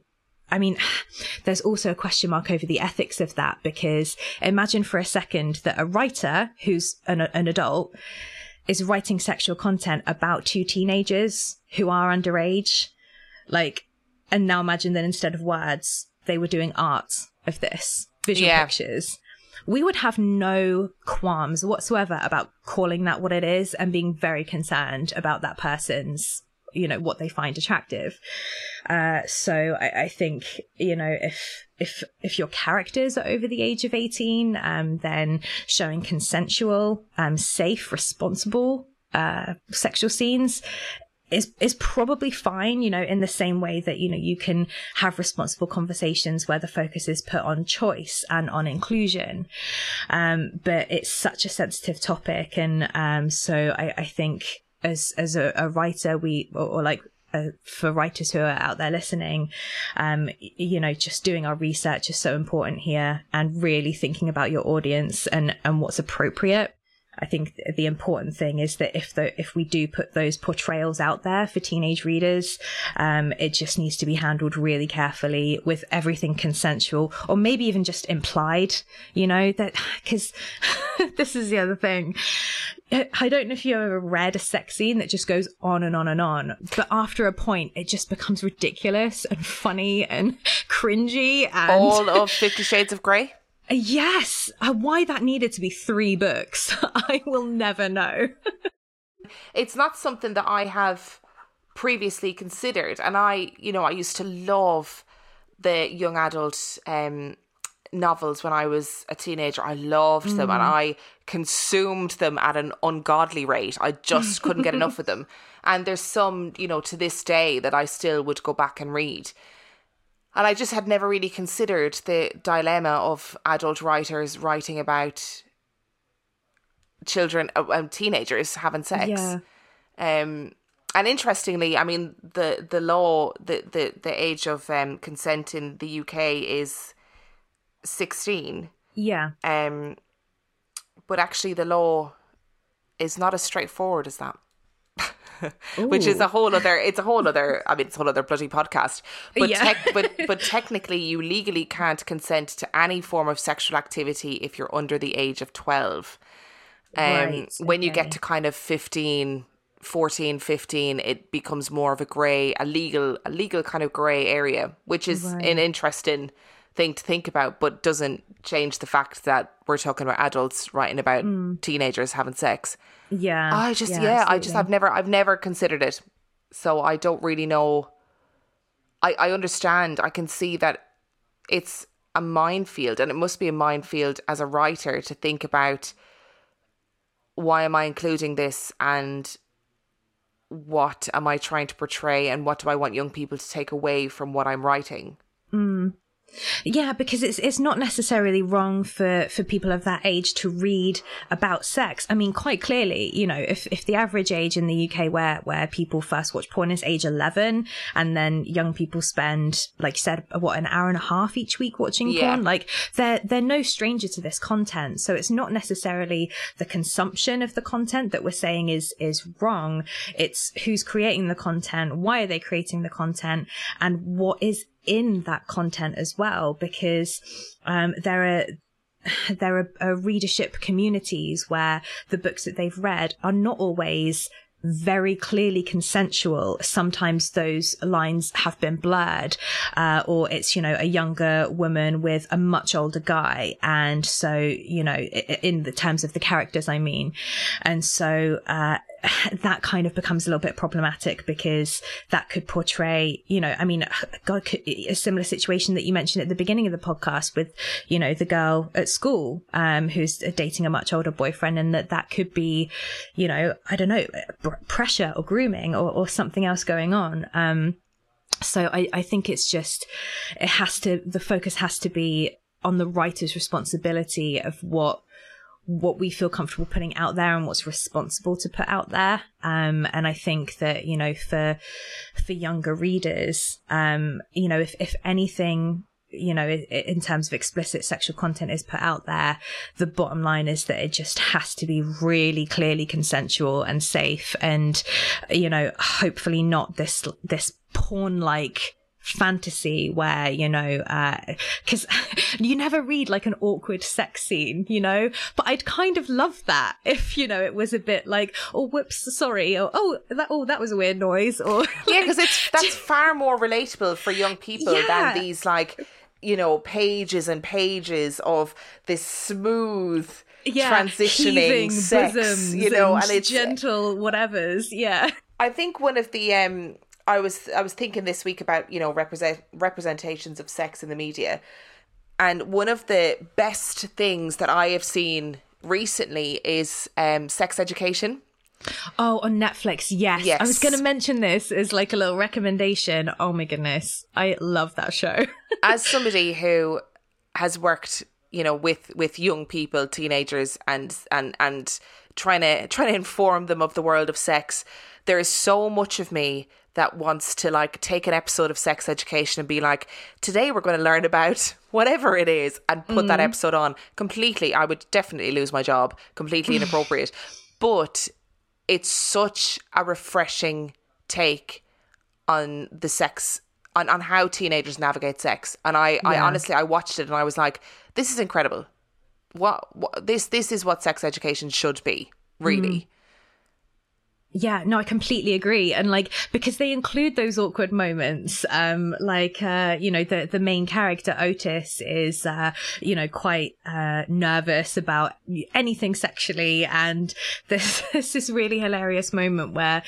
I mean, <sighs> there's also a question mark over the ethics of that because imagine for a second that a writer who's an, an adult is writing sexual content about two teenagers who are underage. Like, and now imagine that instead of words, they were doing art of this, visual yeah. pictures. We would have no qualms whatsoever about calling that what it is and being very concerned about that person's you know what they find attractive uh, so I, I, think you know if if if your characters are over the age of 18 um, then showing consensual um, safe responsible uh, sexual scenes is is probably fine, you know, in the same way that you know you can have responsible conversations where the focus is put on choice and on inclusion. Um, but it's such a sensitive topic, and um, so I, I think as as a, a writer, we or, or like uh, for writers who are out there listening, um, you know, just doing our research is so important here, and really thinking about your audience and and what's appropriate. I think the important thing is that if the if we do put those portrayals out there for teenage readers, um, it just needs to be handled really carefully with everything consensual, or maybe even just implied. You know that <sighs> because <laughs> this is the other thing. I don't know if you ever read a sex scene that just goes on and on and on, but after a point, it just becomes ridiculous and funny and <laughs> cringy. And all of Fifty Shades of Grey. Yes. Uh, why that needed to be three books, <laughs> I will never know. <laughs> it's not something that I have previously considered. And I, you know, I used to love the young adult um, novels when I was a teenager. I loved mm. them and mm. I consumed them at an ungodly rate. I just couldn't get enough of <laughs> them. And there's some, you know, to this day that I still would go back and read. And I just had never really considered the dilemma of adult writers writing about children and uh, um, teenagers having sex. Yeah. Um, and interestingly, I mean the the law the the, the age of um, consent in the UK is sixteen. Yeah. Um, but actually, the law is not as straightforward as that. <laughs> which is a whole other it's a whole other i mean it's a whole other bloody podcast but yeah. but <laughs> but technically you legally can't consent to any form of sexual activity if you're under the age of 12 um right, when you get to kind of 15 14 15 it becomes more of a gray a legal a legal kind of gray area which is right. an interesting thing to think about but doesn't change the fact that we're talking about adults writing about mm. teenagers having sex yeah. I just yeah, yeah I just I've never I've never considered it. So I don't really know I I understand. I can see that it's a minefield and it must be a minefield as a writer to think about why am I including this and what am I trying to portray and what do I want young people to take away from what I'm writing? Mm. Yeah, because it's it's not necessarily wrong for for people of that age to read about sex. I mean, quite clearly, you know, if if the average age in the UK where where people first watch porn is age eleven, and then young people spend, like you said, what an hour and a half each week watching yeah. porn, like they're they're no stranger to this content. So it's not necessarily the consumption of the content that we're saying is is wrong. It's who's creating the content, why are they creating the content, and what is in that content as well because um, there are <sighs> there are, are readership communities where the books that they've read are not always very clearly consensual. Sometimes those lines have been blurred, uh, or it's, you know, a younger woman with a much older guy. And so, you know, in the terms of the characters, I mean. And so, uh, <sighs> that kind of becomes a little bit problematic because that could portray, you know, I mean, <sighs> God, a similar situation that you mentioned at the beginning of the podcast with, you know, the girl at school, um, who's dating a much older boyfriend and that that could be, you know, I don't know, pressure or grooming or, or something else going on. Um, so I, I think it's just, it has to, the focus has to be on the writer's responsibility of what what we feel comfortable putting out there and what's responsible to put out there. Um, and I think that, you know, for, for younger readers, um, you know, if, if anything, you know, in terms of explicit sexual content is put out there, the bottom line is that it just has to be really clearly consensual and safe and, you know, hopefully not this, this porn like fantasy where, you know, uh, cause <laughs> you never read like an awkward sex scene, you know, but I'd kind of love that <laughs> if, you know, it was a bit like, oh, whoops, sorry, or, oh, that, oh, that was a weird noise, or. yeah, because it's, that's <laughs> far more relatable for young people yeah. than these like, you know, pages and pages of this smooth, yeah, transitioning sex, you know, and, and it's gentle whatevers. Yeah. I think one of the um I was I was thinking this week about, you know, represent representations of sex in the media. And one of the best things that I have seen recently is um sex education. Oh, on Netflix, yes. yes. I was going to mention this as like a little recommendation. Oh my goodness, I love that show. <laughs> as somebody who has worked you know with with young people teenagers and and and trying to trying to inform them of the world of sex there is so much of me that wants to like take an episode of sex education and be like today we're going to learn about <laughs> whatever it is and put mm. that episode on completely i would definitely lose my job completely <sighs> inappropriate but it's such a refreshing take on the sex on, on how teenagers navigate sex. And I, yeah. I honestly, I watched it and I was like, this is incredible. What, what this, this is what sex education should be, really. Mm. Yeah, no, I completely agree. And like, because they include those awkward moments, um, like, uh, you know, the, the main character, Otis, is, uh, you know, quite, uh, nervous about anything sexually. And there's, <laughs> there's this really hilarious moment where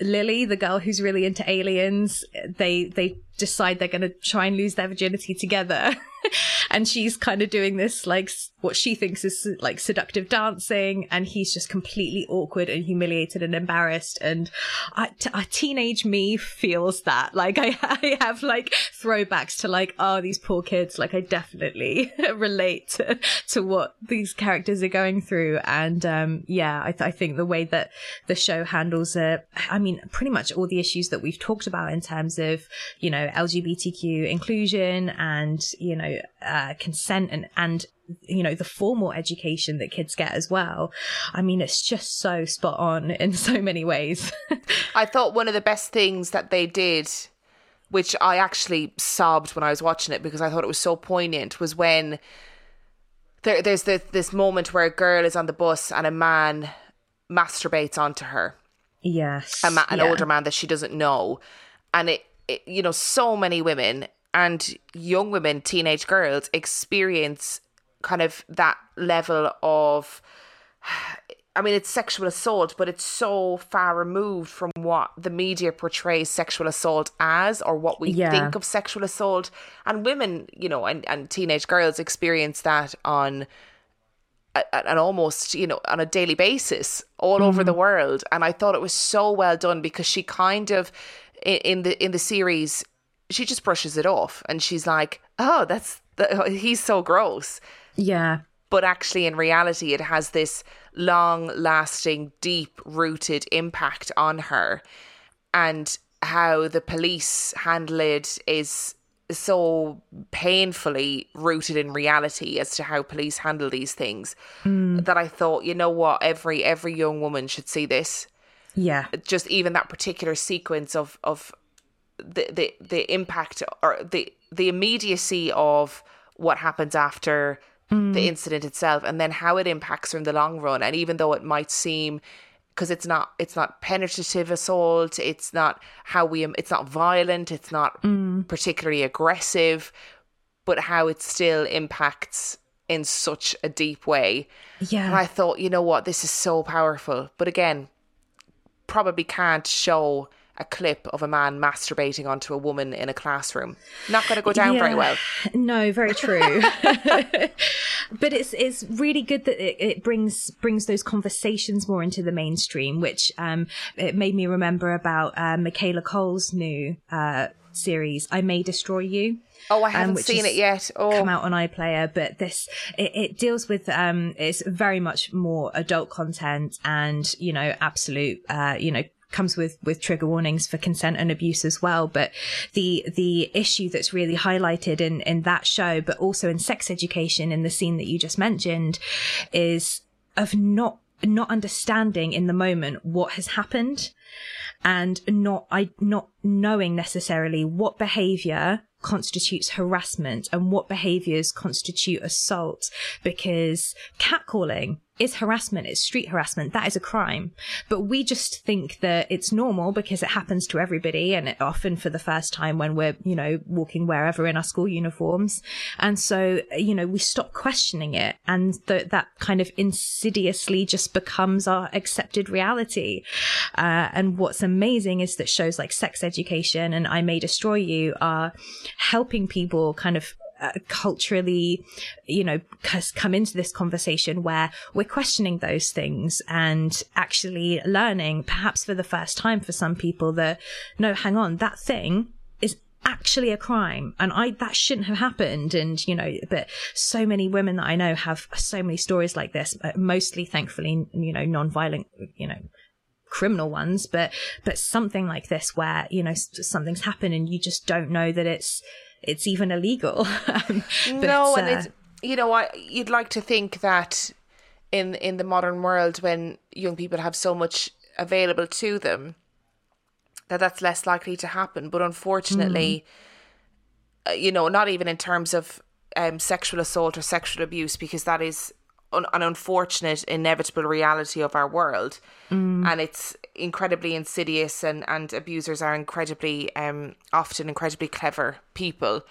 Lily, the girl who's really into aliens, they, they decide they're going to try and lose their virginity together. <laughs> <laughs> and she's kind of doing this like what she thinks is like seductive dancing and he's just completely awkward and humiliated and embarrassed. And I, t- a teenage me feels that. Like <laughs> I, I have like throwbacks to like oh these poor kids. Like I definitely <laughs> relate to, to what these characters are going through. And um yeah I, th- I think the way that the show handles it I mean pretty much all the issues that we've talked about in terms of you know LGBTQ inclusion and you know uh, consent and and you know the formal education that kids get as well. I mean it's just so spot on <laughs> in so many ways. I thought one of the best things that they did which i actually sobbed when i was watching it because i thought it was so poignant was when there, there's the, this moment where a girl is on the bus and a man masturbates onto her. Yes. Ma- an yeah. older man that she doesn't know. And it, it you know so many women and young women, teenage girls experience kind of that level of I mean, it's sexual assault, but it's so far removed from what the media portrays sexual assault as or what we yeah. think of sexual assault. And women, you know, and, and teenage girls experience that on an almost, you know, on a daily basis all mm-hmm. over the world. And I thought it was so well done because she kind of, in the in the series, she just brushes it off and she's like, "Oh, that's the, he's so gross." Yeah. But actually in reality it has this long-lasting, deep-rooted impact on her and how the police handle it is so painfully rooted in reality as to how police handle these things mm. that I thought, you know what, every every young woman should see this. Yeah. Just even that particular sequence of of the the the impact or the the immediacy of what happens after mm. the incident itself and then how it impacts her in the long run. And even though it might seem because it's not it's not penetrative assault it's not how we it's not violent it's not mm. particularly aggressive but how it still impacts in such a deep way. Yeah. And i thought you know what? This is so powerful. But again probably can't show a clip of a man masturbating onto a woman in a classroom. Not going to go down yeah, very well. No, very true. <laughs> <laughs> but it's it's really good that it, it, brings brings those conversations more into the mainstream, which um, it made me remember about uh, Michaela Coel's new uh, series, "I May Destroy You." Oh, I haven't um, seen it yet. Oh. Come out on iPlayer, but this it, it, deals with um, it's very much more adult content and you know absolute uh, you know comes with with trigger warnings for consent and abuse as well. But the the issue that's really highlighted in in that show but also in sex education in the scene that you just mentioned is of not not understanding in the moment what has happened and not I not knowing necessarily what behavior constitutes harassment and what behaviors constitute assault because catcalling is harassment, it's street harassment, that is a crime. But we just think that it's normal because it happens to everybody and it often for the first time when we're, you know, walking wherever in our school uniforms. And so, you know, we stop questioning it and th- that kind of insidiously just becomes our accepted reality. Uh, and what's amazing is that shows like sex education and I May Destroy You are helping people kind of uh, culturally, you know, come into this conversation where we're questioning those things and actually learning, perhaps for the first time for some people, that no, hang on, that thing is actually a crime. And I that shouldn't have happened. And you know but so many women that I know have so many stories like this uh, mostly thankfully you know non-violent you know criminal ones. But but something like this where you know something's happened and you just don't know that it's it's even illegal. <laughs> um, no, and uh, it's you know, I you'd like to think that in in the modern world when young people have so much available to them that that's less likely to happen but unfortunately mm. uh, you know not even in terms of um, sexual assault or sexual abuse because that is un- an unfortunate, inevitable reality of our world, mm. and it's incredibly insidious. and And abusers are incredibly, um, often incredibly clever people.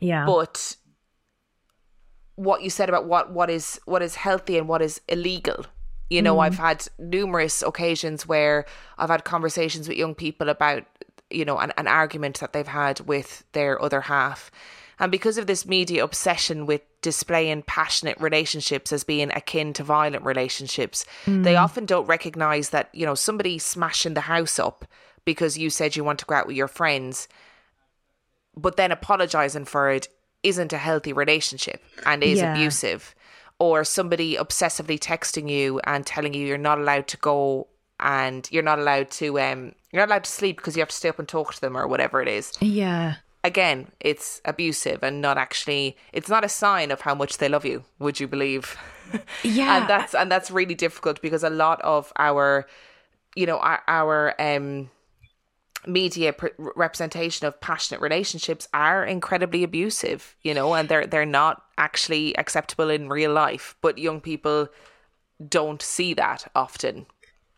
Yeah, but what you said about what what is what is healthy and what is illegal. You know, mm. I've had numerous occasions where I've had conversations with young people about, you know, an, an argument that they've had with their other half and because of this media obsession with displaying passionate relationships as being akin to violent relationships, mm. they often don't recognize that, you know, somebody smashing the house up because you said you want to go out with your friends, but then apologizing for it isn't a healthy relationship and is yeah. abusive. Or somebody obsessively texting you and telling you you're not allowed to go and you're not allowed to um you're not allowed to sleep because you have to stay up and talk to them or whatever it is. Yeah again, it's abusive and not actually it's not a sign of how much they love you, would you believe? <laughs> Yeah. and that's and that's really difficult because a lot of our you know, our, our um media representation of passionate relationships are incredibly abusive, you know, and they're they're not actually acceptable in real life, but young people don't see that often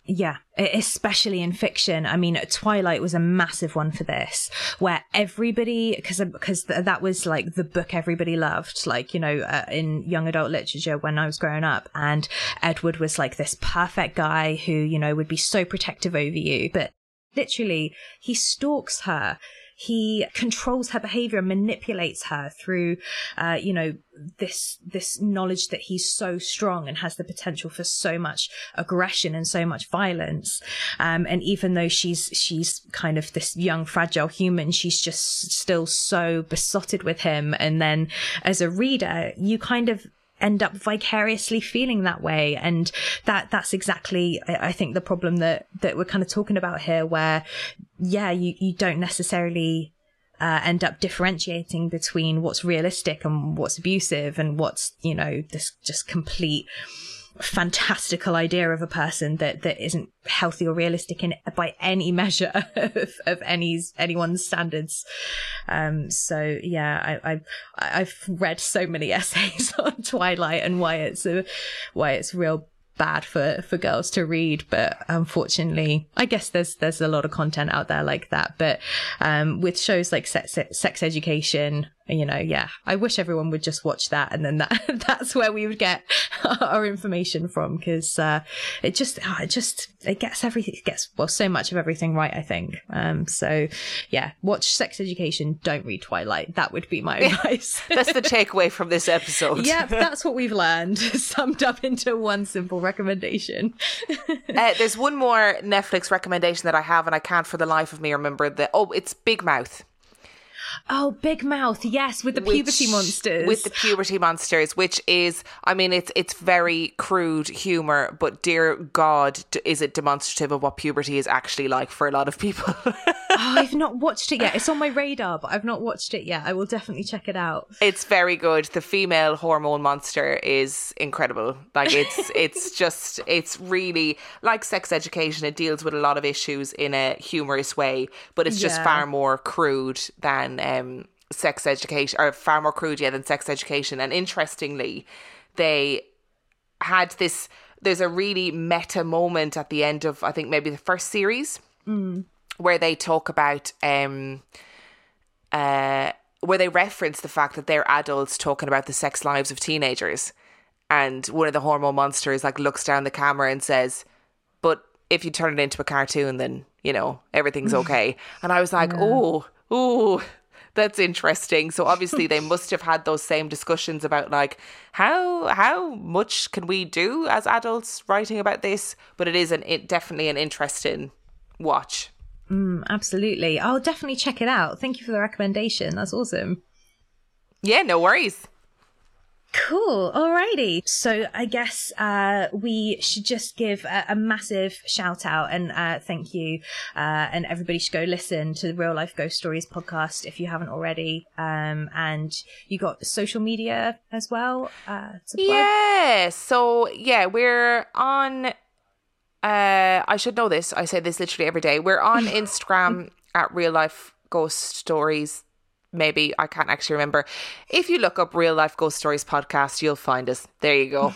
yeah, especially in fiction. I mean, Twilight was a massive one for this, where everybody, because because that was like the book everybody loved, like you know, uh, in young adult literature when I was growing up, and Edward was like this perfect guy who you know would be so protective over you, but literally he stalks her he controls her behavior and manipulates her through, uh, you know, this, this knowledge that he's so strong and has the potential for so much aggression and so much violence. Um, and even though she's, she's kind of this young, fragile human, she's just still so besotted with him. And then as a reader, you kind of end up vicariously feeling that way. And that that's exactly i think the problem that that we're kind of talking about here where yeah you you don't necessarily uh, end up differentiating between what's realistic and what's abusive and what's you know this just complete fantastical idea of a person that that isn't healthy or realistic in by any measure <laughs> of, of any anyone's standards. Um, so yeah, I, I I've read so many <laughs> essays on Twilight and why it's a why it's real bad for for girls to read but unfortunately i guess there's there's a lot of content out there like that but um, with shows like sex, sex education you know, yeah, I wish everyone would just watch that, and then that <laughs> that's where we would get <laughs> our information from because uh, it just oh, it just it gets everything it gets well so much of everything right. I think. Um, so yeah, watch Sex Education. Don't read Twilight. That would be my <laughs> advice. that's the takeaway from this episode. yeah, that's what we've learned, summed up into one simple recommendation. uh, there's one more Netflix recommendation that I have, and I can't for the life of me remember the. Oh, it's Big Mouth. Oh, Big Mouth, yes, with the which, puberty monsters. With the puberty monsters, which is, I mean, it's it's very crude humor, but dear God, is it demonstrative of what puberty is actually like for a lot of people? <laughs> oh, I've not watched it yet. It's on my radar, but I've not watched it yet. I will definitely check it out. It's very good. The female hormone monster is incredible. Like it's <laughs> it's just it's really like sex education. It deals with a lot of issues in a humorous way, but it's just far more crude than uh, um, sex education, or far more crude yeah than sex education. And interestingly, they had this. There's a really meta moment at the end of I think maybe the first series where they talk about um uh where they reference the fact that they're adults talking about the sex lives of teenagers and one of the hormone monsters like looks down the camera and says but if you turn it into a cartoon then you know everything's <laughs> okay and i was like oh oh that's interesting so obviously they <laughs> must have had those same discussions about like how how much can we do as adults writing about this but it is an it definitely an interesting watch mm, Absolutely. I'll definitely check it out. Thank you for the recommendation. That's awesome. yeah no worries Cool. Alrighty. So I guess uh, we should just give a, a massive shout out and uh, thank you. Uh, and everybody should go listen to the Real Life Ghost Stories podcast if you haven't already. Um, and you got social media as well. Uh? Yeah. So yeah, we're on. Uh, I should know this. I say this literally every day. We're on <laughs> Instagram at Real Life Ghost Stories. Maybe I can't actually remember. If you look up Real Life Ghost Stories podcast, you'll find us. There you go.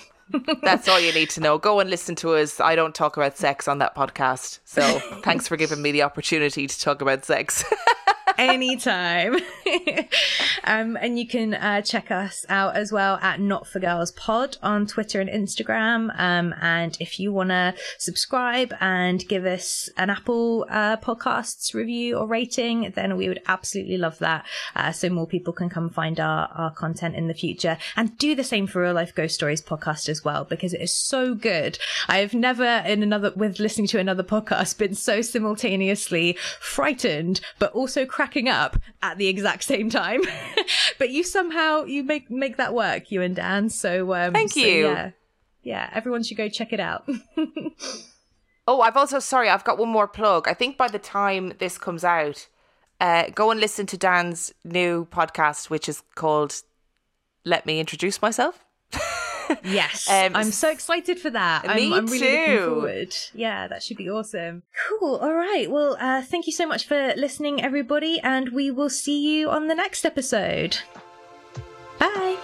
That's all you need to know. Go and listen to us. I don't talk about sex on that podcast. So <laughs> thanks for giving me the opportunity to talk about sex. <laughs> anytime. <laughs> um, and you can uh, check us out as well at Not for Girls Pod on Twitter and Instagram. Um, and if you want to subscribe and give us an Apple uh, Podcasts review or rating, then we would absolutely love that. Uh, so more people can come find our, our content in the future and do the same for Real Life Ghost Stories podcast as well, because it is so good. I've never in another, with listening to another podcast, been so simultaneously frightened, but also cracking up at the exact same time. <laughs> but you somehow, you make, make that work, you and Dan. So, um, Thank so, you. yeah. Yeah. Everyone should go check it out. <laughs> Oh, I've also sorry, I've got one more plug. I think by the time this comes out, uh, go and listen to Dan's new podcast, which is called "Let Me Introduce Myself." Yes, <laughs> Um, I'm so excited for that. I'm, Me I'm really looking too. forward. Yeah, that should be awesome. Cool. All right. Well, uh, thank you so much for listening, everybody, and we will see you on the next episode. Bye.